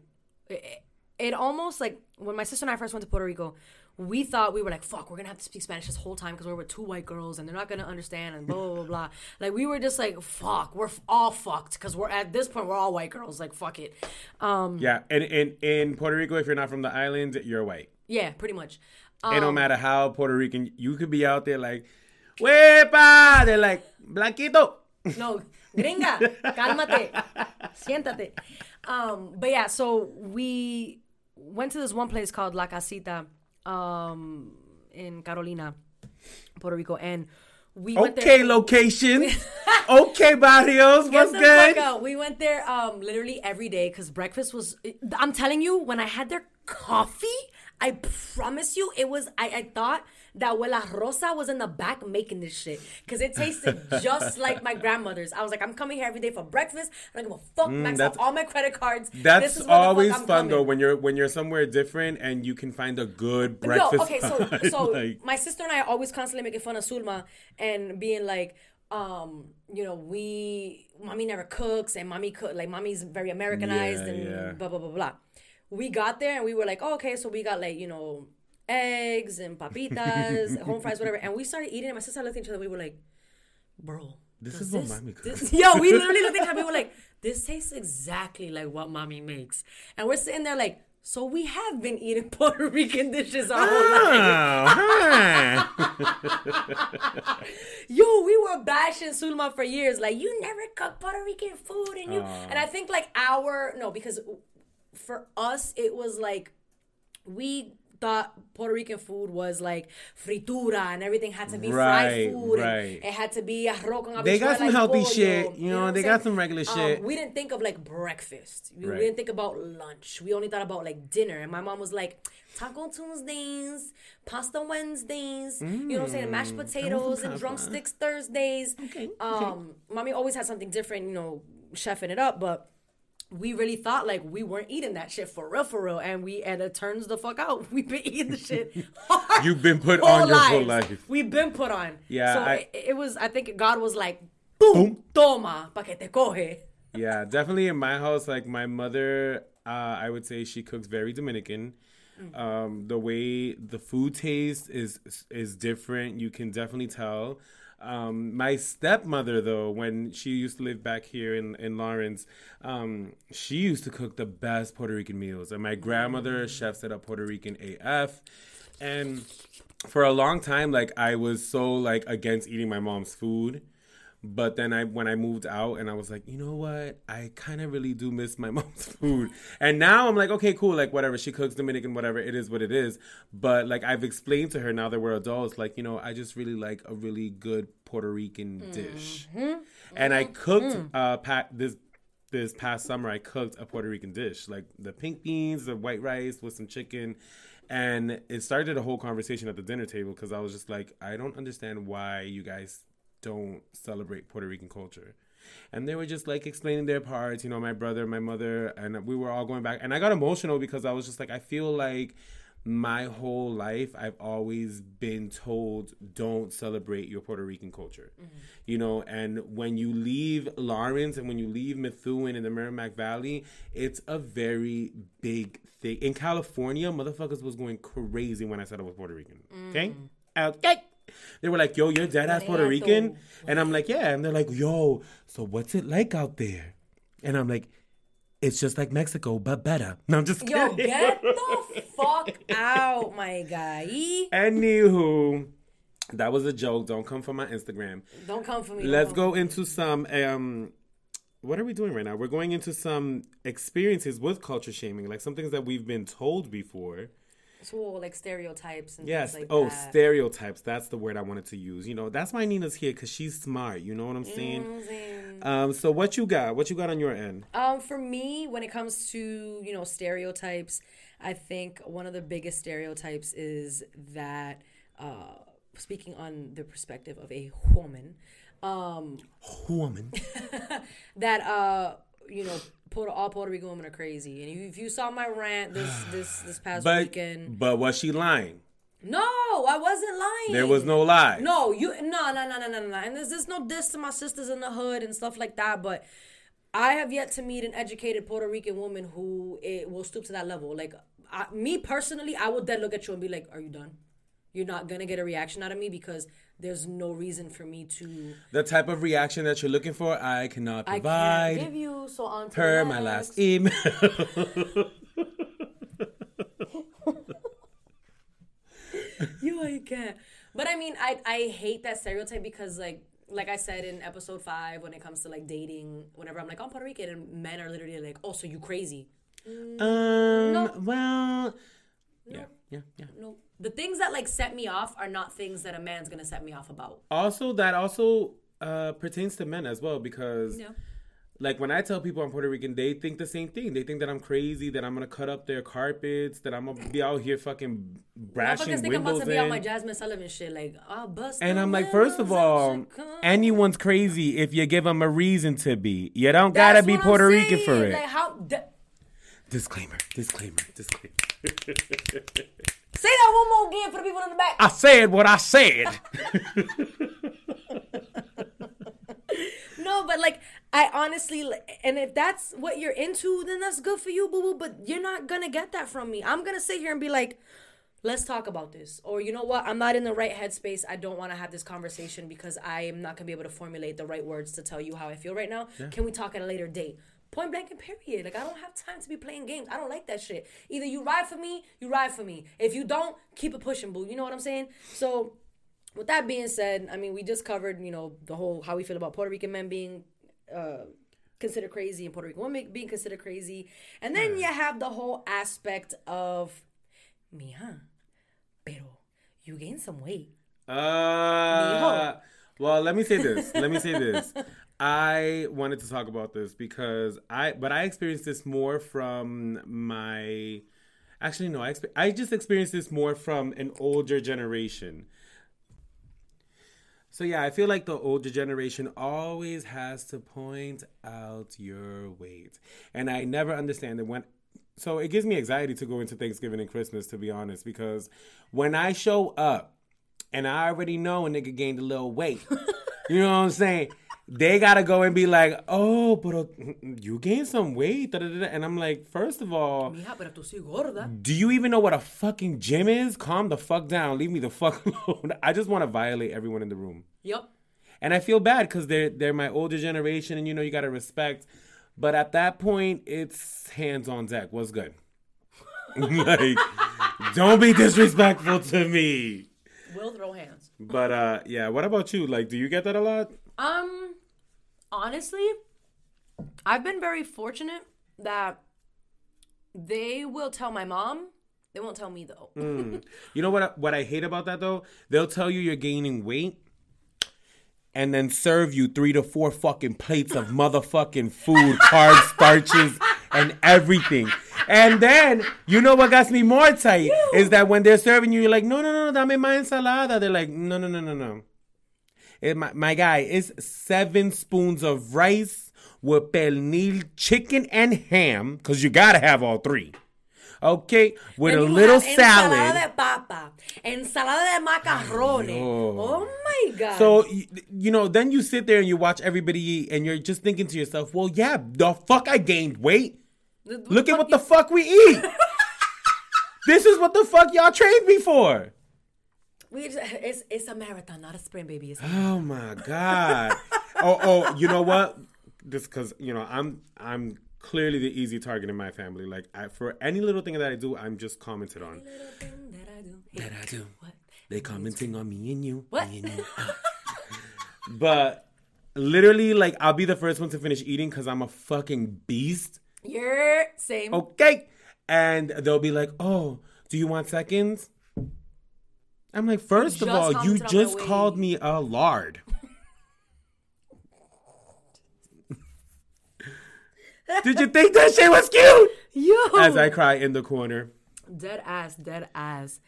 it, it almost like when my sister and i first went to puerto rico we thought we were like fuck we're gonna have to speak spanish this whole time because we're with two white girls and they're not gonna understand and blah blah blah, blah. like we were just like fuck we're f- all fucked because we're at this point we're all white girls like fuck it um Yeah, and in in Puerto Rico, if you're not from the island, you're white. Yeah pretty much it um, don't matter how Puerto Rican you could be out there like, "Wepa!" They're like, "Blanquito." No, gringa, cálmate, siéntate. Um, but yeah, so we went to this one place called La Casita, um, in Carolina, Puerto Rico, and we went Okay, there. location. okay, barrios. What's good? We went there um literally every day because breakfast was. I'm telling you, when I had their coffee, I promise you, it was. I, I thought that Abuela Rosa was in the back making this shit because it tasted just like my grandmother's. I was like, I'm coming here every day for breakfast. I don't give a fuck. max out Mm, all my credit cards. That's This is where the fuck always I'm fun though when you're when you're somewhere different and you can find a good breakfast. No, okay, so so Like, my sister and I are always constantly making fun of Sulma and being like, um, you know, we mommy never cooks and mommy cook like mommy's very Americanized Yeah, and yeah. blah blah blah blah. We got there and we were like, oh, okay, so we got like you know eggs and papitas, home fries, whatever, and we started eating. And my sister looked at each other. We were like, bro. This is what mommy cooks. Yo, we literally looked at each other. We were like, this tastes exactly like what mommy makes, and we're sitting there like. So we have been eating Puerto Rican dishes our whole oh, life. oh. Yo, we were bashing Sulma for years. Like, you never cook Puerto Rican food, and you. And I think like our no, because for us it was like we thought Puerto Rican food was like fritura and everything had to be Right, fried food. right. And it had to be arroz con They got some y healthy pollo, shit, you know, what they got saying? some regular Um, shit. we didn't think of like breakfast. We, we didn't think about lunch. We only thought about like dinner. And my mom was like, Taco Tuesdays, Pasta Wednesdays, you know what I'm saying? Mashed potatoes and drumsticks Thursdays. Okay, Um, mommy always had something different, you know, chefing it up, but we really thought like we weren't eating that shit for real, for real, and we and it turns the fuck out. We've been eating the shit. You've been put on your whole life. We've been put on. Yeah, So I- it, it was. I think God was like, boom, toma, pa que te coge. yeah, definitely in my house, like my mother, uh, I would say she cooks very Dominican. Um, the way the food tastes is is different. You can definitely tell. Um, my stepmother, though, when she used to live back here in, in Lawrence, um, she used to cook the best Puerto Rican meals. And my grandmother, chef set up Puerto Rican AF. And for a long time, like I was so like against eating my mom's food. But then I when I moved out and I was like, you know what? I kind of really do miss my mom's food. And now I'm like, okay, cool, like whatever. She cooks Dominican, whatever. It is what it is. But like I've explained to her now that we're adults, like, you know, I just really like a really good Puerto Rican dish. Mm-hmm. And I mm-hmm. cooked mm. uh pat this this past summer I cooked a Puerto Rican dish, like the pink beans, the white rice with some chicken. And it started a whole conversation at the dinner table because I was just like, I don't understand why you guys don't celebrate Puerto Rican culture. And they were just like explaining their parts, you know, my brother, my mother, and we were all going back. And I got emotional because I was just like, I feel like my whole life I've always been told don't celebrate your Puerto Rican culture. Mm-hmm. You know, and when you leave Lawrence and when you leave Methuen in the Merrimack Valley, it's a very big thing. In California, motherfuckers was going crazy when I said I was Puerto Rican. Mm. Okay? Okay. They were like, yo, you're dead ass Puerto Rican? And I'm like, yeah. And they're like, yo, so what's it like out there? And I'm like, it's just like Mexico, but better. No, I'm just Yo, kidding. get the fuck out, my guy. Anywho, that was a joke. Don't come for my Instagram. Don't come for me. Let's go into some. Um, what are we doing right now? We're going into some experiences with culture shaming, like some things that we've been told before. So like stereotypes and Yes. like oh, that. stereotypes. That's the word I wanted to use. You know, that's why Nina's here because she's smart. You know what I'm saying? You know what I'm saying? Um. So what you got? What you got on your end? Um, for me, when it comes to you know stereotypes, I think one of the biggest stereotypes is that, uh, speaking on the perspective of a woman, um, Woman. that uh, you know, Puerto, all Puerto Rican women are crazy. And if you saw my rant this this this past But weekend, but was she lying? no, I wasn't lying. There was no lie. No, you no no no no no no. And there's, there's no diss to my sisters in the hood and stuff like that, but I have yet to meet an educated Puerto Rican woman who it will stoop to that level. Like I, me personally, I would then look at you and be like, "Are you done? You're not gonna get a reaction out of me because there's no reason for me to. The type of reaction that you're looking for, I cannot provide. I can't give you. So on to per my last email. you I can't. But I mean, I I hate that stereotype because like like I said in episode five, when it comes to like dating, whenever I'm like, I'm Puerto Rican, and men are literally like, oh, so you crazy? um. Well. Yeah. Yeah. Yeah. No, the things that like set me off are not things that a man's gonna set me off about. Also, that also uh, pertains to men as well because. Yeah. Like when I tell people I'm Puerto Rican, they think the same thing. They think that I'm crazy, that I'm gonna cut up their carpets, that I'm gonna be out here fucking brashing Motherfuckers think I'm about windows to be on my Jazmine Sullivan shit. Like, I'll bust. And I'm like, first of all, anyone's crazy if you give them a reason to be. You don't That's gotta be I'm Puerto Rican for it. Like, how? d- disclaimer, disclaimer, disclaimer. Say that one more again for the people in the back. I said what I said. No, but like I honestly, and if that's what you're into, then that's good for you, boo boo. But you're not gonna get that from me. I'm gonna sit here and be like, let's talk about this, or you know what? I'm not in the right headspace. I don't want to have this conversation because I am not gonna be able to formulate the right words to tell you how I feel right now. Can we talk at a later date? Point blank and period. Like I don't have time to be playing games. I don't like that shit. Either you ride for me, you ride for me. If you don't, keep it pushing, boo. You know what I'm saying? So with that being said, I mean, we just covered, you know, the whole how we feel about Puerto Rican men being uh, considered crazy and Puerto Rican women being considered crazy. And then you have the whole aspect of, mija, pero you gained some weight. Uh, well, let me say this. Let me say this. I wanted to talk about this because I, but I experienced this more from my. Actually, no, I expe- I just experienced this more from an older generation. So yeah, I feel like the older generation always has to point out your weight, and I never understand it when. So it gives me anxiety to go into Thanksgiving and Christmas, to be honest, because when I show up and I already know a nigga gained a little weight, you know what I'm saying? They gotta go and be like, oh, but you gained some weight, da, da, da. and I'm like, first of all, Mija, pero tú sí gorda. do you even know what a fucking gym is? Calm the fuck down, leave me the fuck alone. I just want to violate everyone in the room, Yep. and I feel bad because they're they're my older generation, and you know you gotta respect. But at that point, it's hands on deck. What's good? like, don't be disrespectful to me. We'll throw hands. But uh, yeah. What about you? Like, do you get that a lot? Um, honestly, I've been very fortunate that they will tell my mom. They won't tell me though. Mm. You know what? I- What I hate about that though, they'll tell you you're gaining weight, and then serve you three to four fucking plates of motherfucking food, carbs, starches, and everything. And then you know what gets me more tight is that when they're serving you, you're like, no, no, no, dame más ensalada. They're like, no, no, no, no, no. Eh, my, my guy, it's seven spoons of rice with pernil, chicken, and ham, because you gotta have all three. Okay, with And a you little salad. Ensalada de papa, ensalada de macarrones. Oh my god. So y- you know, then you sit there and you watch everybody eat, and you're just thinking to yourself, "Well, yeah, the fuck I gained weight. Look at what the fuck we eat. this is what the fuck y'all trained me for." We just, it's it's a marathon, not a sprint, baby. It's Oh my god. oh, oh, you know what? Just because you know I'm I'm clearly the easy target in my family. Like I, for any little thing that I do, I'm just commented on. that I do. That I do. What? They commenting on me and you. What? Me and you. Ah. but literally, like I'll be the first one to finish eating because I'm a fucking beast. You're same. Okay. And they'll be like, "Oh, do you want seconds?" I'm like, first of all, you commented on my just called me a lard. Did you think that shit was cute? Yo. As I cry in the corner. Dead ass, dead ass.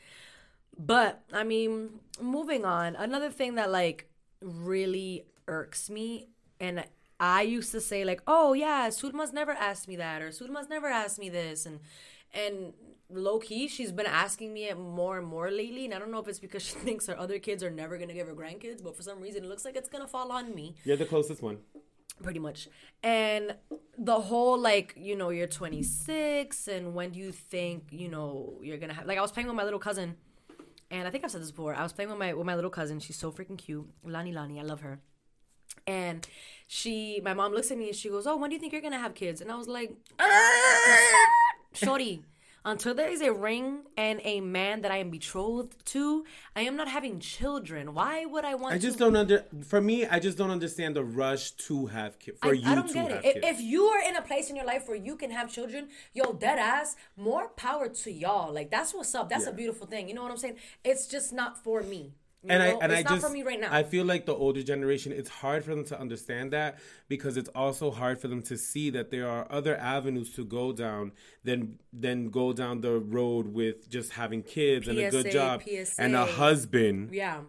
But I mean, moving on. Another thing that like really irks me, and I used to say like, "Oh yeah, Sulma's never asked me that," or "Sulma's never asked me this," and and low key, she's been asking me it more and more lately. And I don't know if it's because she thinks her other kids are never gonna give her grandkids, but for some reason, it looks like it's gonna fall on me You're the closest one. pretty much and the whole like you know you're 26 and when do you think you know you're gonna have like i was playing with my little cousin and i think i've said this before i was playing with my with my little cousin she's so freaking cute lani lani i love her and she my mom looks at me and she goes oh when do you think you're gonna have kids and i was like ah! Shorty until there is a ring and a man that i am betrothed to i am not having children why would i want I just to don't under. For me, I just don't understand the rush to have kids. For I, you I don't to get have it. kids. If, if you are in a place in your life where you can have children, yo, dead ass, more power to y'all. Like that's what's up. That's a beautiful thing. You know what I'm saying? It's just not for me. You and I and it's I not just for me right now. I feel like the older generation, it's hard for them to understand that because it's also hard for them to see that there are other avenues to go down than than go down the road with just having kids and a good PSA, job and a husband. yeah.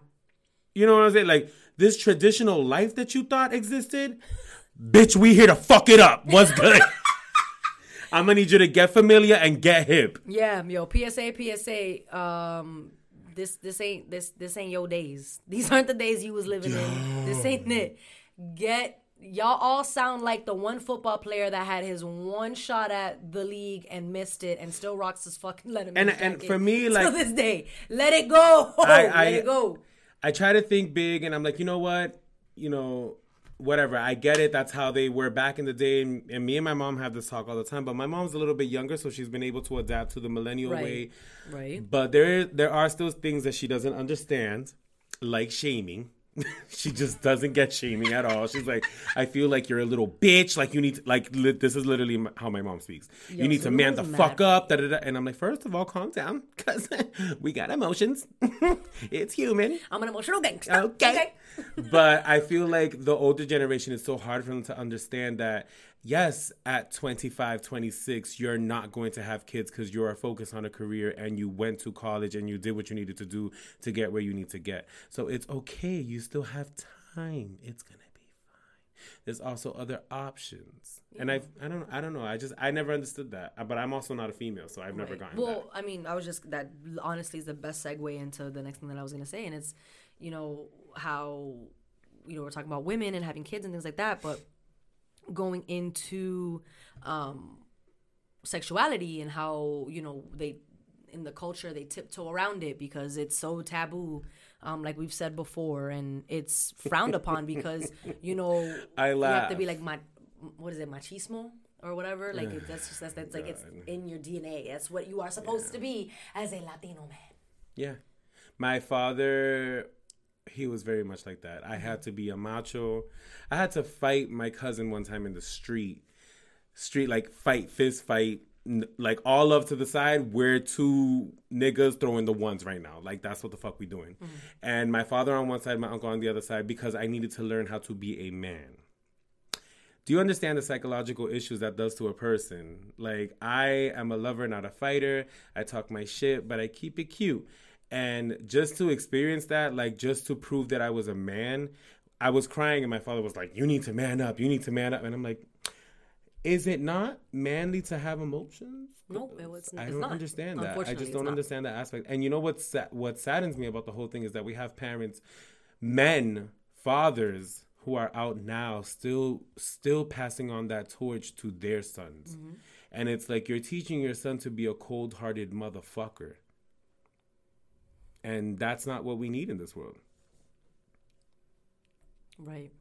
You know what I'm saying? Like this traditional life that you thought existed, bitch, we here to fuck it up. What's good? I'm gonna need you to get familiar and get hip. Yeah, yo, PSA, PSA. Um, this this ain't this this ain't your days. These aren't the days you was living in. This ain't it. Get y'all all sound like the one football player that had his one shot at the league and missed it, and still rocks his fucking Letterman And- jacket and for me, to like- this day, let it go. I- let I- it go. I try to think big, and I'm like, you know what, you know, whatever. I get it. That's how they were back in the day, and, and me and my mom have this talk all the time. But my mom's a little bit younger, so she's been able to adapt to the millennial Right. way. Right. But there, there are still things that she doesn't understand, like shaming. she just doesn't get shaming at all. She's like, I feel like you're a little bitch. Like you need to, like li- this is literally m- how my mom speaks. you need to man the mad. fuck up. Da, da, da. And I'm like, first of all, calm down, cause we got emotions. it's human. I'm an emotional gangster. Okay. but I feel like the older generation is so hard for them to understand that yes, at 25, 26, you're not going to have kids because you're focused on a career and you went to college and you did what you needed to do to get where you need to get. So it's okay. You still have time. It's going to be fine. There's also other options. And I I don't I don't know. I just I never understood that. Uh, but I'm also not a female, so I've never gotten Well, I mean, I was just that honestly is the best segue into the next thing that I was gonna say, and it's you know how you know we're talking about women and having kids and things like that, but going into um, sexuality and how you know they in the culture they tiptoe around it because it's so taboo um, like we've said before and it's frowned upon because you know I you have to be like ma- what is it machismo or whatever? Like it, that's just that's, that's like it's in your dna that's what you are supposed to be as a latino man. Yeah. My father, he was very much like that. I had mm-hmm. to be a macho. I had to fight my cousin one time in the street. Street, like fight, fist fight, n- like all up to the side. We're two niggas throwing the ones right now. Like that's what the fuck we doing. Mm-hmm. And my father on one side, my uncle on the other side, because I needed to learn how to be a man do you understand the psychological issues that does to a person? Like, I am a lover, not a fighter. I talk my shit, but I keep it cute. And just to experience that, like, just to prove that I was a man, I was crying, and my father was like, You need to man up. You need to man up. And I'm like, Is it not manly to have emotions? No, it was- I don't not. understand that. I just don't understand that aspect. And you know what's sa- what saddens me about the whole thing is that we have parents, men, fathers who are out now still still passing on that torch to their sons. Mm-hmm. And it's like you're teaching your son to be a cold-hearted motherfucker. And that's not what we need in this world. right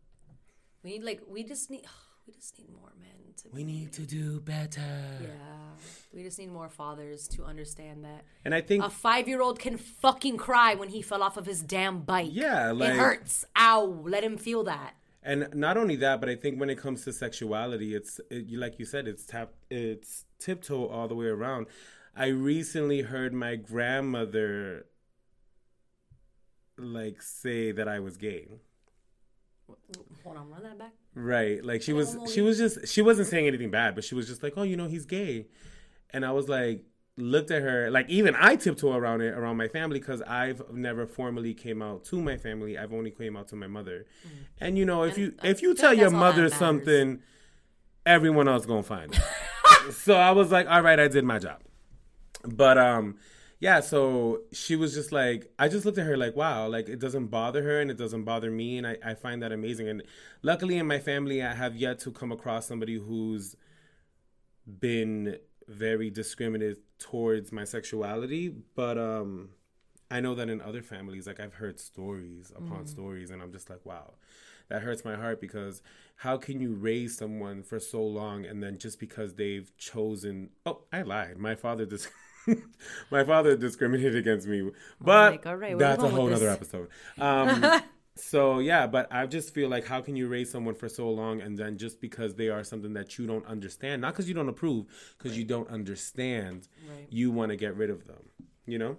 we need like we just need we just need more men to We need to do better. yeah we just need more fathers to understand that And I think a five-year-old can fucking cry when he fell off of his damn bike Yeah, like- it hurts ow let him feel that And not only that, but I think when it comes to sexuality, it's it, like you said, it's tap, it's tiptoe all the way around. I recently heard my grandmother like say that I was gay. hold on run that back Right. Like she was she was just she wasn't saying anything bad, but she was just like, "Oh, you know, he's gay." And I was like looked at her like even I tiptoe around it around my family cuz I've never formally came out to my family. I've only came out to my mher And you know, if Mm. And you I if you tell your that's all that mother something, everyone else going to find it. so I was like, "All right, I did my job." But um yeah, so she was just like, I just looked at her like, wow, like it doesn't bother her and it doesn't bother me. And I, I find that amazing. And luckily in my family, I have yet to come across somebody who's been very discriminative towards my sexuality. But um, I know that in other families, like I've heard stories upon stories, and I'm just like, wow, that hurts my heart because how can you raise someone for so long and then just because they've chosen? Oh, I lied. My father dis- my father discriminated against me, but like, all right, that's a whole other episode. Um, so yeah, but I just feel like how can you raise someone for so long and then just because they are something that you don't understand, not because you don't approve, because you don't understand, Right. you want to get rid of them, you know?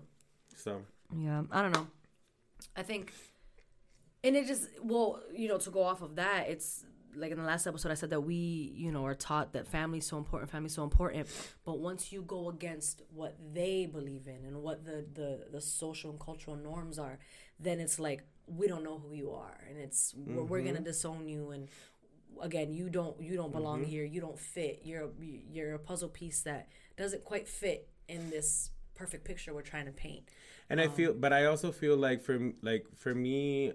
So Yeah, I don't know. I think, and it just well, you know, to go off of that, it's like in the last episode, I said that we, you know, are taught that family's so important, family's so important. But once you go against what they believe in and what the the the social and cultural norms are, then it's like we don't know who you are, and it's we're, we're gonna mm-hmm. disown you and. Again, you don't you don't belong mm-hmm. here. You don't fit. You're you're a puzzle piece that doesn't quite fit in this perfect picture we're trying to paint. And I feel, um, but I also feel like for like for me,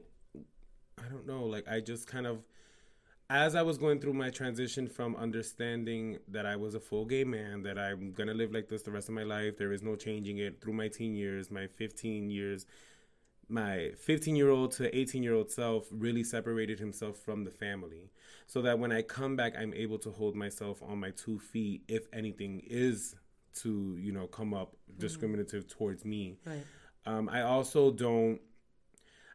I don't know. Like I just kind of, as I was going through my transition from understanding that I was a full gay man, that I'm gonna live like this the rest of my life. There is no changing it. Through my teen years, my 15 years, my 15 year old to 18 year old self really separated himself from the family, so that when I come back, I'm able to hold myself on my two feet. If anything is to you know come up discriminative towards me. Right. Um, I also don't.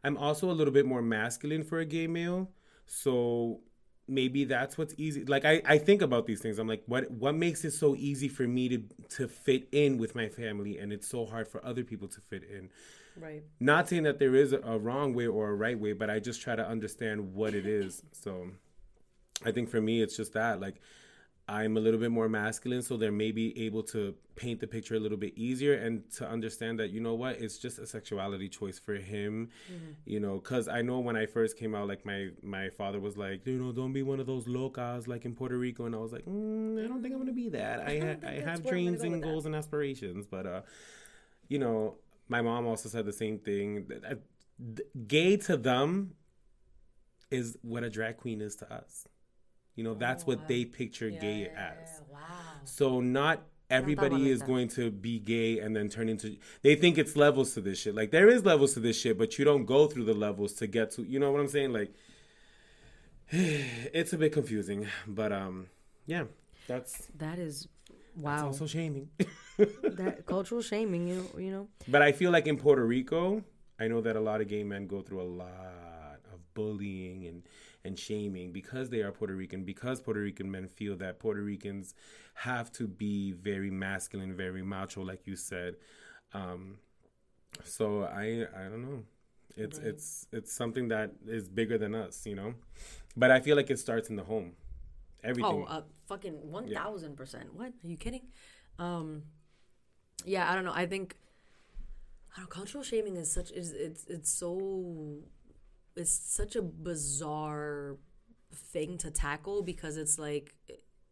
I'm also a little bit more masculine for a gay male, so maybe that's what's easy. Like I, I think about these things. I'm like, what what makes it so easy for me to to fit in with my family, and it's so hard for other people to fit in. Right. Not saying that there is a, a wrong way or a right way, but I just try to understand what it is. So, I think for me, it's just that like. I'm a little bit more masculine, so they're maybe able to paint the picture a little bit easier and to understand that, you know what, it's just a sexuality choice for him, you know, because I know when I first came out, like my, my father was like, you know, don't be one of those locas like in Puerto Rico. And I was like, mm, I don't think I'm going to be that. I, ha- I have where I'm gonna dreams go and with that. goals and aspirations, but, uh, you know, my mom also said the same thing. That- that- Gay to them is what a drag queen is to us. You know, that's what they picture gay as. Wow. So not everybody is going to be gay and then turn into they think it's levels to this shit. Like there is levels to this shit, but you don't go through the levels to get to you know what I'm saying? Like it's a bit confusing. But um yeah, that's That is it's wow. also shaming. that cultural shaming, you know, you know. but I feel like in Puerto Rico, I know that a lot of gay men go through a lot of bullying and and shaming because they are Puerto Rican because Puerto Rican men feel that Puerto Ricans have to be very masculine, very macho like you said. Um so I I don't know. It's it's it's something that is bigger than us, you know. But I feel like it starts in the home. Everything. Oh, uh, fucking one thousand percent. What? Are you kidding? Um, yeah, I don't know. I think, I don't know. Cultural shaming is such is it's it's so it's such a bizarre thing to tackle because it's like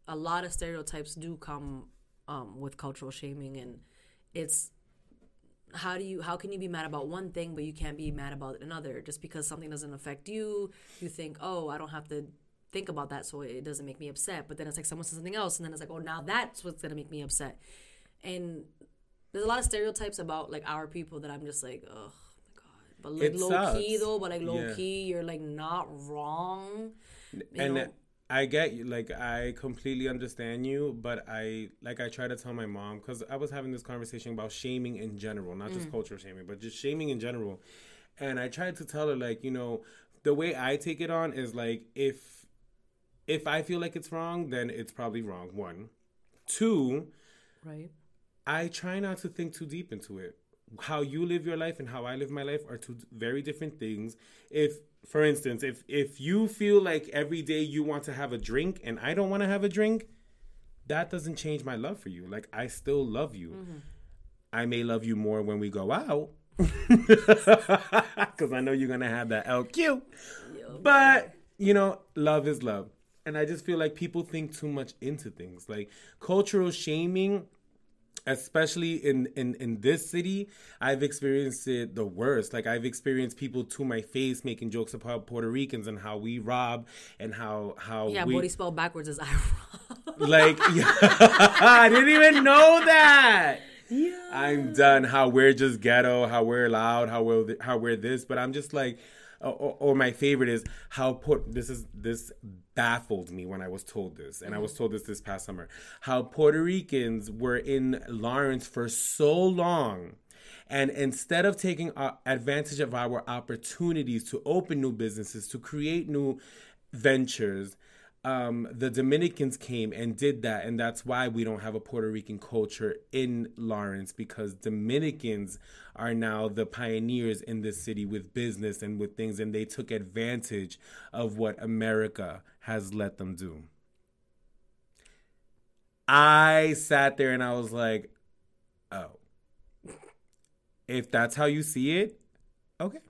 a lot of stereotypes do come um, with cultural shaming and it's how do you how can you be mad about one thing but you can't be mad about another? Just because something doesn't affect you you think oh i don't have to think about that so it doesn't make me upset. But then it's like someone says something else and then it's like oh now that's what's gonna make me upset. And there's a lot of stereotypes about like our people that i'm just like god but like It low key though but like low Yeah. key you're like not wrong and know? I get you, like I completely understand you, but I like I try to tell my mom because I was having this conversation about shaming in general, not Mm. just culture shaming, but just shaming in general. And I tried to tell her like, you know, the way I take it on is like if if I feel like it's wrong, then it's probably wrong. One, two, right I try not to think too deep into it. How you live your life and how I live my life are two very different things. If, for instance, if if you feel like every day you want to have a drink and I don't want to have a drink, that doesn't change my love for you. Like I still love you. Mm-hmm. I may love you more when we go out because I know you're gonna have that LQ. But you know, love is love, and I just feel like people think too much into things. Like cultural shaming especially in, in in this city i've experienced it the worst. Like i've experienced people to my face making jokes about puerto ricans and how we rob and how how yeah we body spelled backwards is i rob. like i didn't even know that. Yeah. i'm done. How we're just ghetto how we're loud how we're how we're this. But i'm just like or, or or my favorite is how put this is this baffled me when I was told this, and I was told this this past summer. How Puerto Ricans were in Lawrence for so long, and instead of taking uh, advantage of our opportunities to open new businesses, to create new ventures, um, the Dominicans came and did that, and that's why we don't have a Puerto Rican culture in Lawrence because Dominicans are now the pioneers in this city with business and with things, and they took advantage of what America has let them do. I sat there and I was like, oh, if that's how you see it, okay,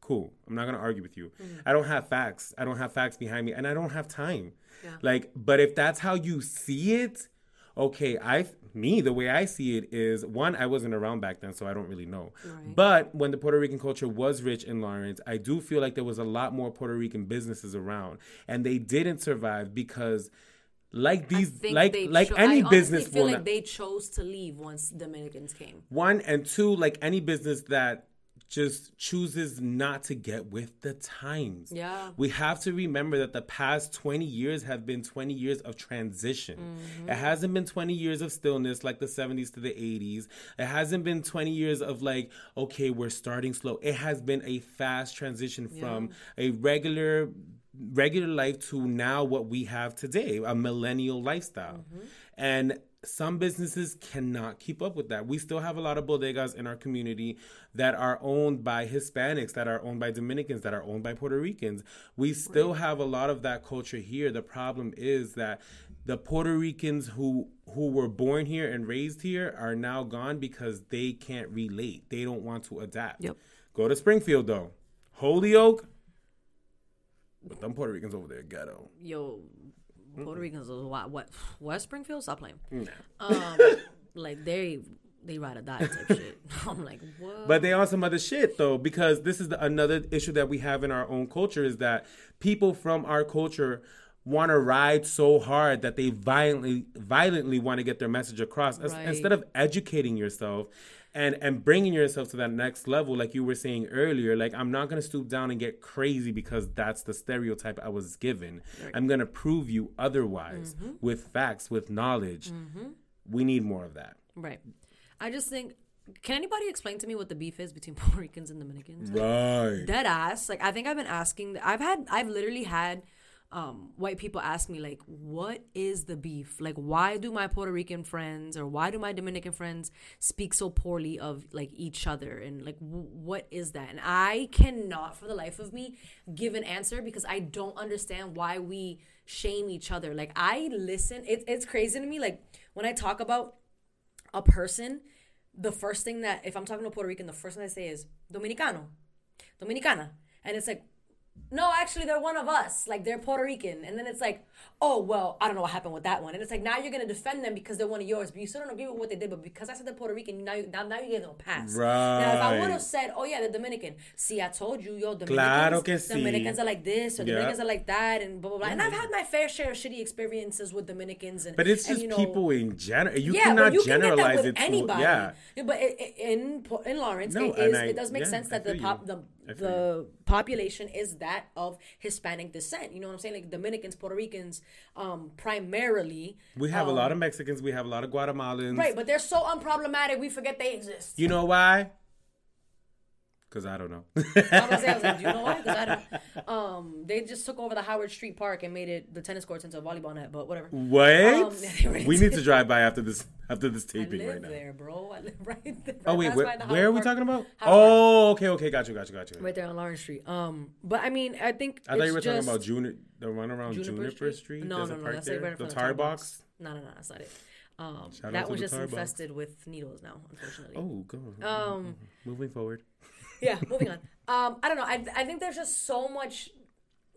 cool. I'm not gonna argue with you. Mm-hmm. I don't have facts. I don't have facts behind me, and I don't have time. Yeah. Like, but if that's how you see it, okay. I me the way I see it is one. I wasn't around back then, so I don't really know. Right. But when the Puerto Rican culture was rich in Lawrence, I do feel like there was a lot more Puerto Rican businesses around, and they didn't survive because. Like these, like like cho- any I business, feel like they chose to leave once Dominicans came. one and two, like any business that just chooses not to get with the times. Yeah. We have to remember that the past 20 years have been 20 years of transition. Mm-hmm. It hasn't been 20 years of stillness like the 70s to the 80s. It hasn't been 20 years of like, okay, we're starting slow. It has been a fast transition from a regular regular life to now what we have today, a millennial lifestyle. Mm-hmm. And some businesses cannot keep up with that. We still have a lot of bodegas in our community that are owned by Hispanics, that are owned by Dominicans, that are owned by Puerto Ricans. We still have a lot of that culture here. The problem is that the Puerto Ricans who who were born here and raised here are now gone because they can't relate. They don't want to adapt. Yep. Go to Springfield though. Holyoke, but them Puerto Ricans over there ghetto. Yo, Puerto Ricans, is what, what West Springfield? Stop playing. Nah. Um, like they they ride or die type shit. I'm like, what? But they on some other shit though, because this is the, another issue that we have in our own culture is that people from our culture want to ride so hard that they violently violently want to get their message across Right. instead of educating yourself and and bringing yourself to that next level like you were saying earlier like i'm not going to stoop down and get crazy because that's the stereotype i was given i'm going to prove you otherwise Mm-hmm. with facts with knowledge we need more of that right. I just think. Can anybody explain to me what the beef is between Puerto Ricans and Dominicans? right dead ass like i think i've been asking i've had i've literally had um, white people ask me like what is the beef? Like why do my puerto rican friends or why do my dominican friends speak so poorly of like each other? And like w- what is that? And i cannot for the life of me give an answer because i don't understand why we shame each other. Like i listen it, it's crazy to me like when i talk about a person the first thing that if i'm talking to puerto rican the first thing i say is dominicano Dominicana. And it's like, no, actually, they're one of us. Like, they're Puerto Rican. And then it's like, oh, well, I don't know what happened with that one. And it's like, now you're going to defend them because they're one of yours, but you still don't agree with what they did. But because I said they're Puerto Rican, now, you, now, now you give them a pass. Right. Now, if I would have said, oh, yeah, they're Dominican. See, I told you, yo, Dominicans, Claro que sí. Dominicans are like this, or Yeah. Dominicans are like that, and blah, blah, blah. And I've had my fair share of shitty experiences with Dominicans. And, but it's and, just you know, people in general you yeah, cannot you can generalize with it to anybody. yeah but it, it- in in Lawrence, No, it. I- it does make yeah, sense that the pop the the population is that of Hispanic descent. You know what I'm saying? Like Dominicans, Puerto Ricans, um, primarily. we have a um, lot of mexicans we have a lot of guatemalans right, but they're so unproblematic. We forget they exist. You know why? Because I don't know. I was, gonna I was like, do you know why? 'Cause I don't. Um, they just took over the Howard Street Park and made it the tennis courts into a volleyball net. But whatever. what? Um, we need to drive by after this after this taping right now. there, bro. I live right there. Oh wait, where, the where are we Park- talking about? Howard Oh, okay, okay, got you, got you, got you. right there on Lawrence Street. Um, but I mean, I think I thought you were talking about Juniper, the one around Juniper, Street. No, There's no, a no, park that's there. right the of Tarbox. No, no, no, that's not it. Um, that was just Tarbox. infested with needles now, unfortunately. Oh, go. Um, Moving forward. Yeah, moving on. Um, I don't know. I I think there's just so much.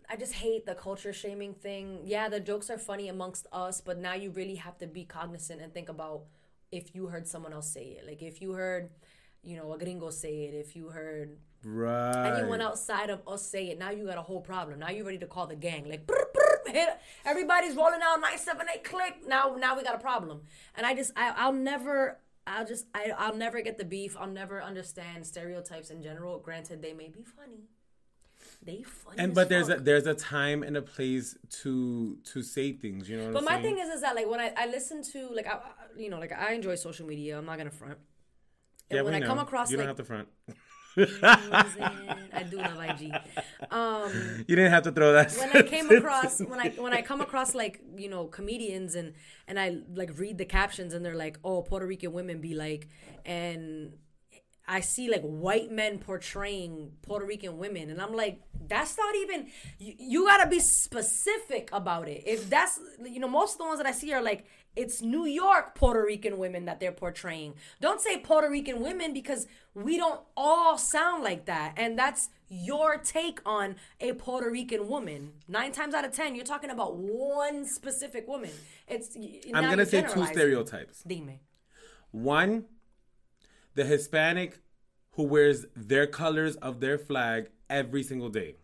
I just hate the culture shaming thing. Yeah, the jokes are funny amongst us, but now you really have to be cognizant and think about if you heard someone else say it. Like if you heard, you know, a gringo say it. If you heard Right. anyone outside of us say it, now you got a whole problem. Now you're ready to call the gang. Like, brr, brr, hit, everybody's rolling out nine seven eight click. Now, now we got a problem. And I just, I, I'll never, I'll just, I, I'll never get the beef. I'll never understand stereotypes in general. Granted, they may be funny. They funny. And but there's a there's a time and a place to to say things. You know what But I'm my saying? thing is, is that like when I, I listen to like I, you know like I enjoy social media. I'm not gonna front. And yeah, when I know. come across you like don't have to front. I do love IG. Um, You didn't have to throw that. when I came across when I when I come across like you know comedians and and I like read the captions and they're like oh Puerto Rican women be like and I see like white men portraying Puerto Rican women and I'm like that's not even you, you got to be specific about it if that's you know most of the ones that I see are like it's New York Puerto Rican women that they're portraying don't say Puerto Rican women because we don't all sound like that and that's your take on a Puerto Rican woman. Nine times out of ten, you're talking about one specific woman. It's I'm gonna say two stereotypes. Dime. One, the Hispanic who wears their colors of their flag every single day.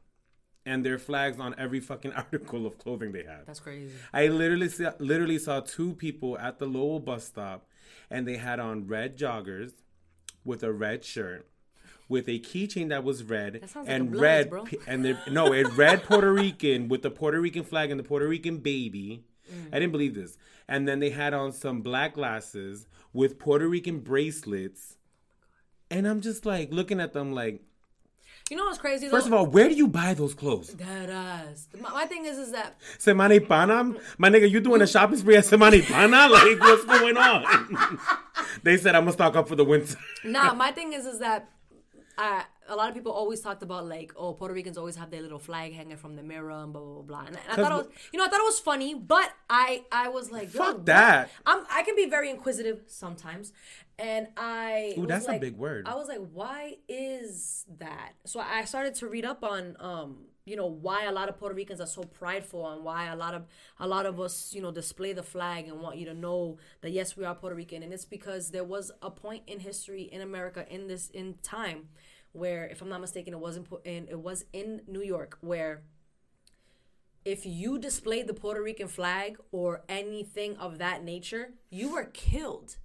And their flags on every fucking article of clothing they had. That's crazy. I literally saw, literally saw two people at the Lowell bus stop and they had on red joggers with a red shirt with a keychain that was red That like and Bloods, red and no, a red Puerto Rican with the Puerto Rican flag and the Puerto Rican baby. Mm. I didn't believe this. And then they had on some black glasses with Puerto Rican bracelets. And I'm just like looking at them like, You know what's crazy? first of all, where do you buy those clothes? that ass. My, my thing is, is that Semana y Pana? My nigga, you doing a shopping spree at Semana Pana? Like, what's going on? they said I'm gonna stock up for the winter. nah. My thing is, is that I, a lot of people always talked about like, oh, Puerto Ricans always have their little flag hanging from the mirror and blah blah blah. blah. And, I thought it was, you know, I thought it was funny, but I, I was like, Fuck that. I'm, I can be very inquisitive sometimes, and I. Ooh, that's a big word. I was like, why is that? So I started to read up on um you know why a lot of Puerto Ricans are so prideful and why a lot of a lot of us you know display the flag and want you to know that yes we are Puerto Rican and it's because there was a point in history in America in this in time where if I'm not mistaken it wasn't put in it was in New York where if you displayed the Puerto Rican flag or anything of that nature you were killed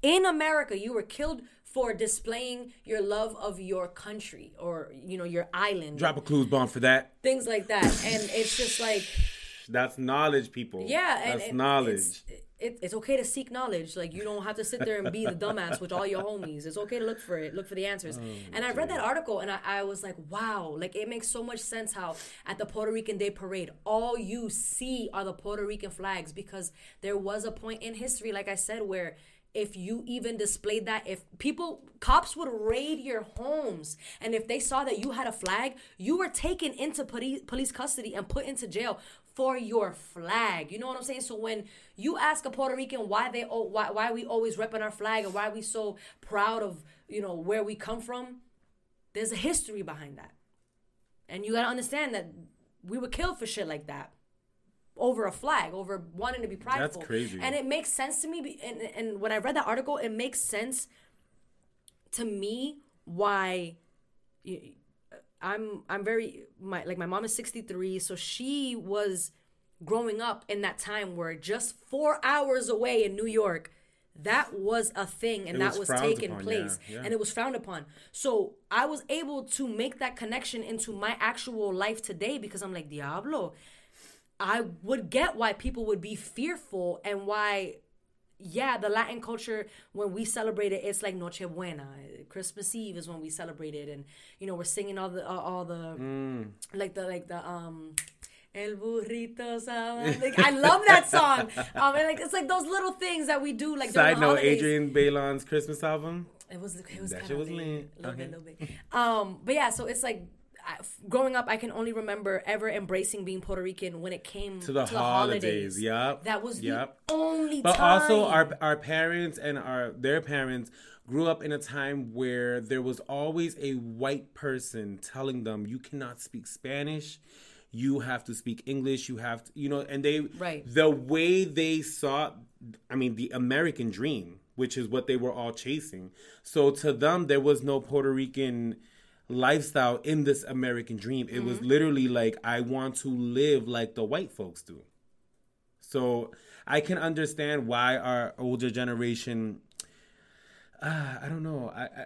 in America, you were killed for displaying your love of your country or you know your island, Drop a clues bomb for that. things like that. And it's just like, That's knowledge, people. yeah, and that's and knowledge. It's, it, it's okay to seek knowledge. Like you don't have to sit there and be the dumbass with all your homies. It's okay to look for it, look for the answers. Oh, and I read that article and I, I was like, wow, like it makes so much sense how at the Puerto Rican Day Parade, all you see are the Puerto Rican flags because there was a point in history, like I said, where if you even displayed that if people cops would raid your homes and if they saw that you had a flag you were taken into police police custody and put into jail for your flag you know what i'm saying so when you ask a puerto rican why they oh, why, why we always repping our flag and why we so proud of you know where we come from there's a history behind that and you got to understand that we were killed for shit like that over a flag, over wanting to be prideful. That's crazy. And it makes sense to me. And, and when I read that article, it makes sense to me why I'm I'm very my like my mom is 63, so she was growing up in that time where just four hours away in New York, that was a thing and It that was was taking upon, place yeah, yeah. and it was frowned upon. So I was able to make that connection into my actual life today because I'm like Diablo. I would get why people would be fearful and why yeah, the Latin culture when we celebrate it, it's like Noche Buena. Christmas Eve is when we celebrate it, and you know we're singing all the uh, all the Mm. like the like the um. El burrito sabe- like, I love that song. Um, and like it's like those little things that we do. Like Side the note: holidays. Adrian Balon's Christmas album. It was it was That kind shit was lit, lit. little Okay. bit, little bit. Um, but yeah, so it's like growing up, I can only remember ever embracing being Puerto Rican when it came To the holidays, yup, That was yup. the only But time. also, our our parents and our their parents grew up in a time where there was always a white person telling them you cannot speak Spanish. You have to speak English. You have to, you know, and they Right. the way they saw, I mean, the American dream, which is what they were all chasing. So to them, there was no Puerto Rican lifestyle in this American dream. It was literally like, I want to live like the white folks do. So I can understand why our older generation. Uh, I don't know. I, I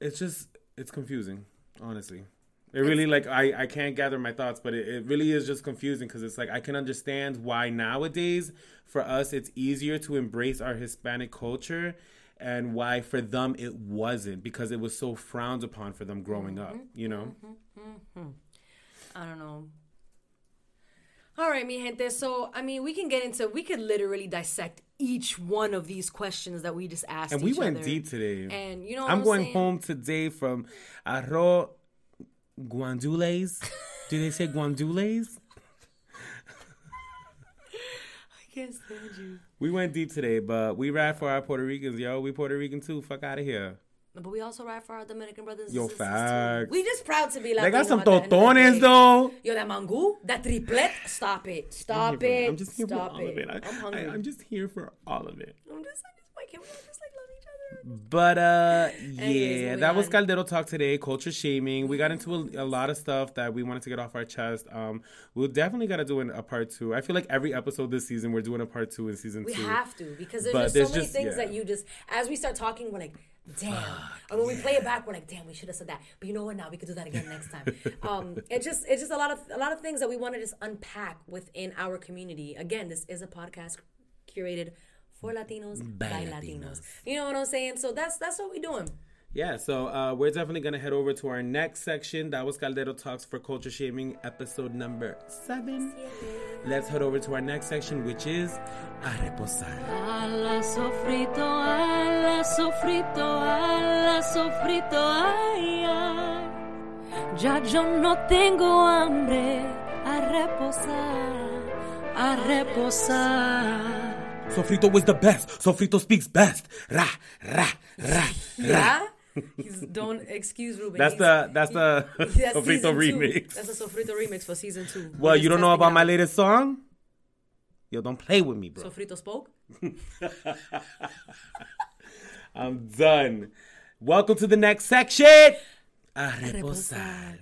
it's just it's confusing, honestly. It really like I I can't gather my thoughts, but it, it really is just confusing because it's like I can understand why nowadays for us it's easier to embrace our Hispanic culture. And why for them it wasn't because it was so frowned upon for them growing up, mm-hmm. you know. Mm-hmm. Mm-hmm. I don't know. All right, mi gente. So, I mean, we can get into, we could literally dissect each one of these questions that we just asked. And we went other. deep today. And you know, what I'm I'm, going saying? home today from arroz guandules. Do they say guandules? I can't stand you. We went deep today, but we ride for our Puerto Ricans, yo. We Puerto Rican too. Fuck out of here. But we also ride for our Dominican brothers. Yo, facts. We just proud to be like They got some totones though. Yo, that mango, that triplet. Stop it. Stop it. I'm just here Stop for all of it. I, I'm hungry. I, am just here for all of it. I'm just, I just, why can't we just like love each other? But uh, yeah, that was on. Caldero talk today. Culture shaming. We got into a, a lot of stuff that we wanted to get off our chest. Um, we'll definitely got to do an, a part two. I feel like every episode this season we're doing a part two in season We two. have to because there's But just there's so many just- things yeah. that you just as we start talking, we're like, damn. and when we play it back, we're like, damn, we should have said that. But you know what? Now we could do that again next time. um, it just it's just a lot of a lot of things that we want to just unpack within our community. Again, this is a podcast curated for Latinos by, By Latinos. Latinos. You know what I'm saying? So that's that's what we're doing. Yeah, so uh, we're definitely gonna head over to our next section. That was Caldero Talks for Culture Shaming, episode number seven. Let's head over to our next section, which is a reposar. Ala sofrito, ala sofrito, ala sofrito, ay, ay. Ya yo no tengo hambre a reposar, a reposar. Sofrito was the best. Sofrito speaks best. Ra, ra, ra, ra. Yeah. He's don't excuse Ruben. That's He's- the that's the he- that's Sofrito remix. That's the Sofrito remix for season two. well, He's you don't know testing about my latest song? Yo, don't play with me, bro. Sofrito spoke. I'm done. Welcome to the next section. A reposar.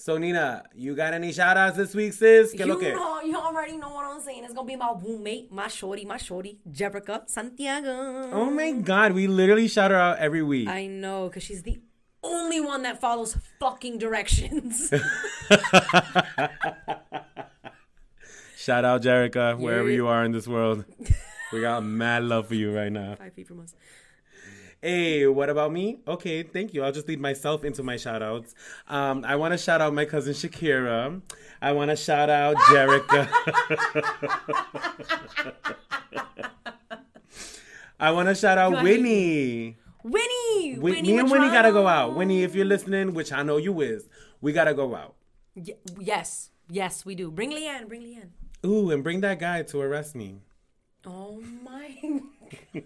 So Nina, you got any shout outs this week, sis? ¿Qué You lo que? know, you already know what I'm saying. It's gonna be my roommate, my shorty, my shorty, Jerica Santiago. Oh my god, we literally shout her out every week. I know, cause she's the only one that follows fucking directions. Shout out Jerica, wherever Yeah. you are in this world. We got mad love for you right now. Five feet from us. Hey, what about me? Okay, thank you. I'll just lead myself into my shout outs. Um, I want to shout out my cousin Shakira. I want to shout out Jerica. I want to shout out. Winnie. Winnie, Winnie, me and Winnie gotta go out. Winnie, if you're listening, which I know you is, we gotta go out. Y- yes, yes, we do. Bring Leanne, bring Leanne. Ooh, and bring that guy to arrest me. Oh my.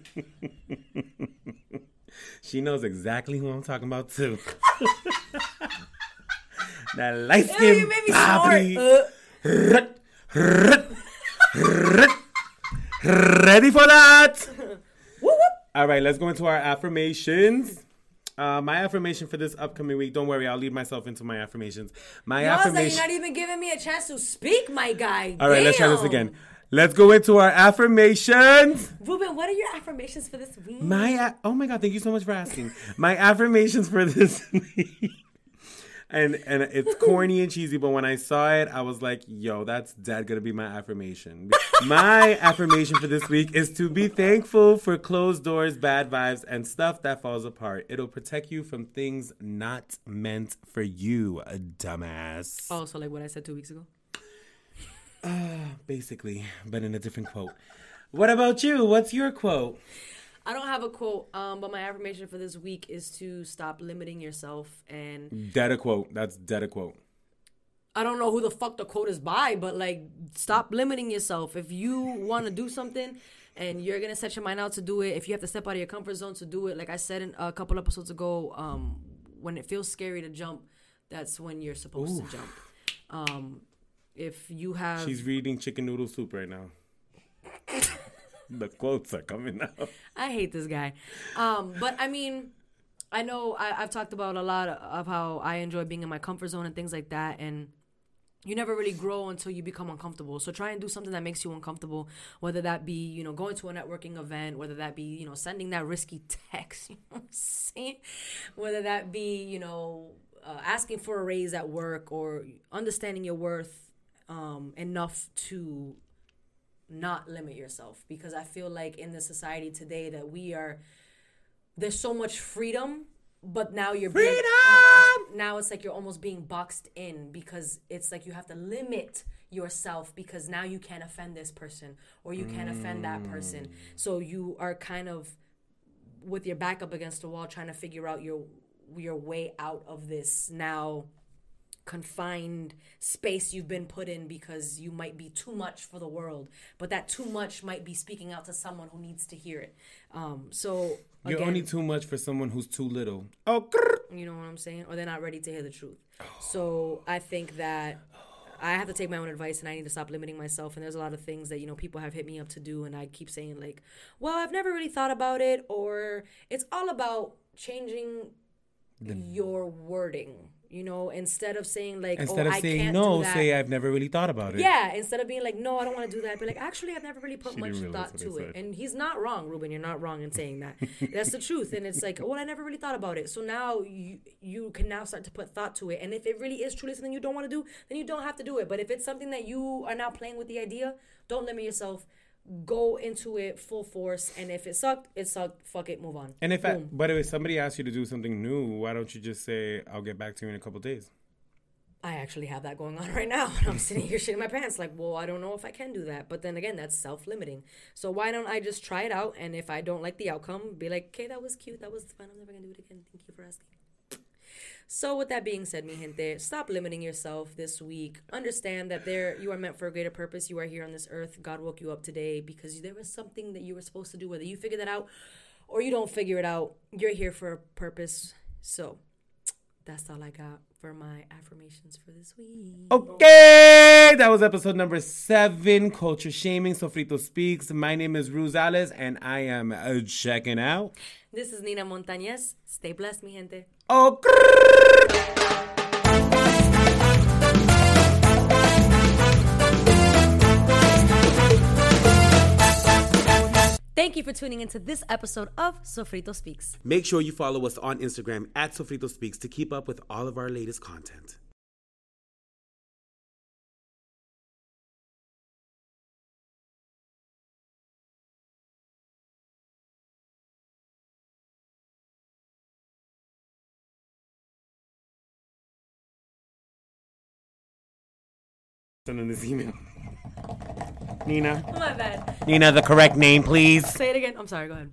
She knows exactly who I'm talking about too. that light skin you made me Bobby. Uh, Ready for that? All right, let's go into our affirmations. Uh, my affirmation for this upcoming week. Don't worry, I'll lead myself into my affirmations. My affirmation. you're not even giving me a chance to speak, my guy. All right, let's try this again. Let's go into our affirmations. Ruben, what are your affirmations for this week? My a- oh my god, thank you so much for asking. My affirmations for this week. And and it's corny and cheesy, but when I saw it, I was like, yo, that's dead gonna be my affirmation. My affirmation for this week is to be thankful for closed doors, bad vibes, and stuff that falls apart. It'll protect you from things not meant for you, dumbass. oh, so like what I said two weeks ago? Basically, but in a different quote. What about you? What's your quote? I don't have a quote, um, but my affirmation for this week is to stop limiting yourself. And Dead a quote. That's dead a quote. I don't know who the fuck the quote is by, but like, stop limiting yourself. If you want to do something and you're gonna set your mind out to do it, if you have to step out of your comfort zone to do it, like I said in a couple episodes ago, um, when it feels scary to jump, that's when you're supposed to jump. Um, if you have She's reading chicken noodle soup right now. the quotes are coming out. I hate this guy. Um, but I mean, I know I, I've talked about a lot of how I enjoy being in my comfort zone and things like that, and you never really grow until you become uncomfortable. So try and do something that makes you uncomfortable, whether that be you know going to a networking event, whether that be you know sending that risky text, you know what I'm saying, whether that be you know uh, asking for a raise at work or understanding your worth um, enough to not limit yourself. Because I feel like in the society today that we are there's so much freedom but now you're being, Freedom! now it's like you're almost being boxed in because it's like you have to limit yourself because now you can't offend this person or you can't offend that person. So you are kind of with your back up against the wall trying to figure out your your way out of this now confined space you've been put in because you might be too much for the world but that too much might be speaking out to someone who needs to hear it um so You're again, only too much for someone who's too little. Oh, you know what i'm saying or they're not ready to hear the truth so i think that I have to take my own advice and I need to stop limiting myself. And there's a lot of things that, you know, people have hit me up to do. And I keep saying, like, well, I've never really thought about it. Or it's all about changing your wording, you know, instead of saying, like, oh, instead oh, of I saying can't no, do that. say I've never really thought about it. Yeah, instead of being like, no, I don't want to do that, be like, actually, I've never really put She much thought to it. said. And he's not wrong, Ruben. You're not wrong in saying that. That's the truth. And it's like, well, I never really thought about it. So now you you can now start to put thought to it. And if it really is truly something you don't want to do, then you don't have to do it. But if it's something that you are now playing with the idea, don't limit yourself. Go into it full force. And if it sucked, it sucked. Fuck it, move on. And if I, but if somebody asks you to do something new, why don't you just say I'll get back to you in a couple days? I actually have that going on right now. And I'm sitting here shitting my pants, like, well, I don't know if I can do that. But then again, that's self limiting. So why don't I just try it out? And if I don't like the outcome, be like, okay, that was cute. That was fun. I'm never going to do it again. Thank you for asking. So with that being said, mi gente, stop limiting yourself this week. Understand that there you are meant for a greater purpose. You are here on this earth. God woke you up today because there was something that you were supposed to do. Whether you figure that out or you don't figure it out, you're here for a purpose. So that's all I got for my affirmations for this week. Okay, that was episode number seven, Culture Shaming, Sofrito Speaks. My name is Rosales, and I am uh, checking out. This is Nina Montañez. Stay blessed, mi gente. Oh, Thank you for tuning into this episode of Sofrito Speaks. Make sure you follow us on Instagram at Sofrito Speaks to keep up with all of our latest content. In this email. Nina. Oh, my bad. Nina, the correct name, please. Say it again. I'm sorry. Go ahead.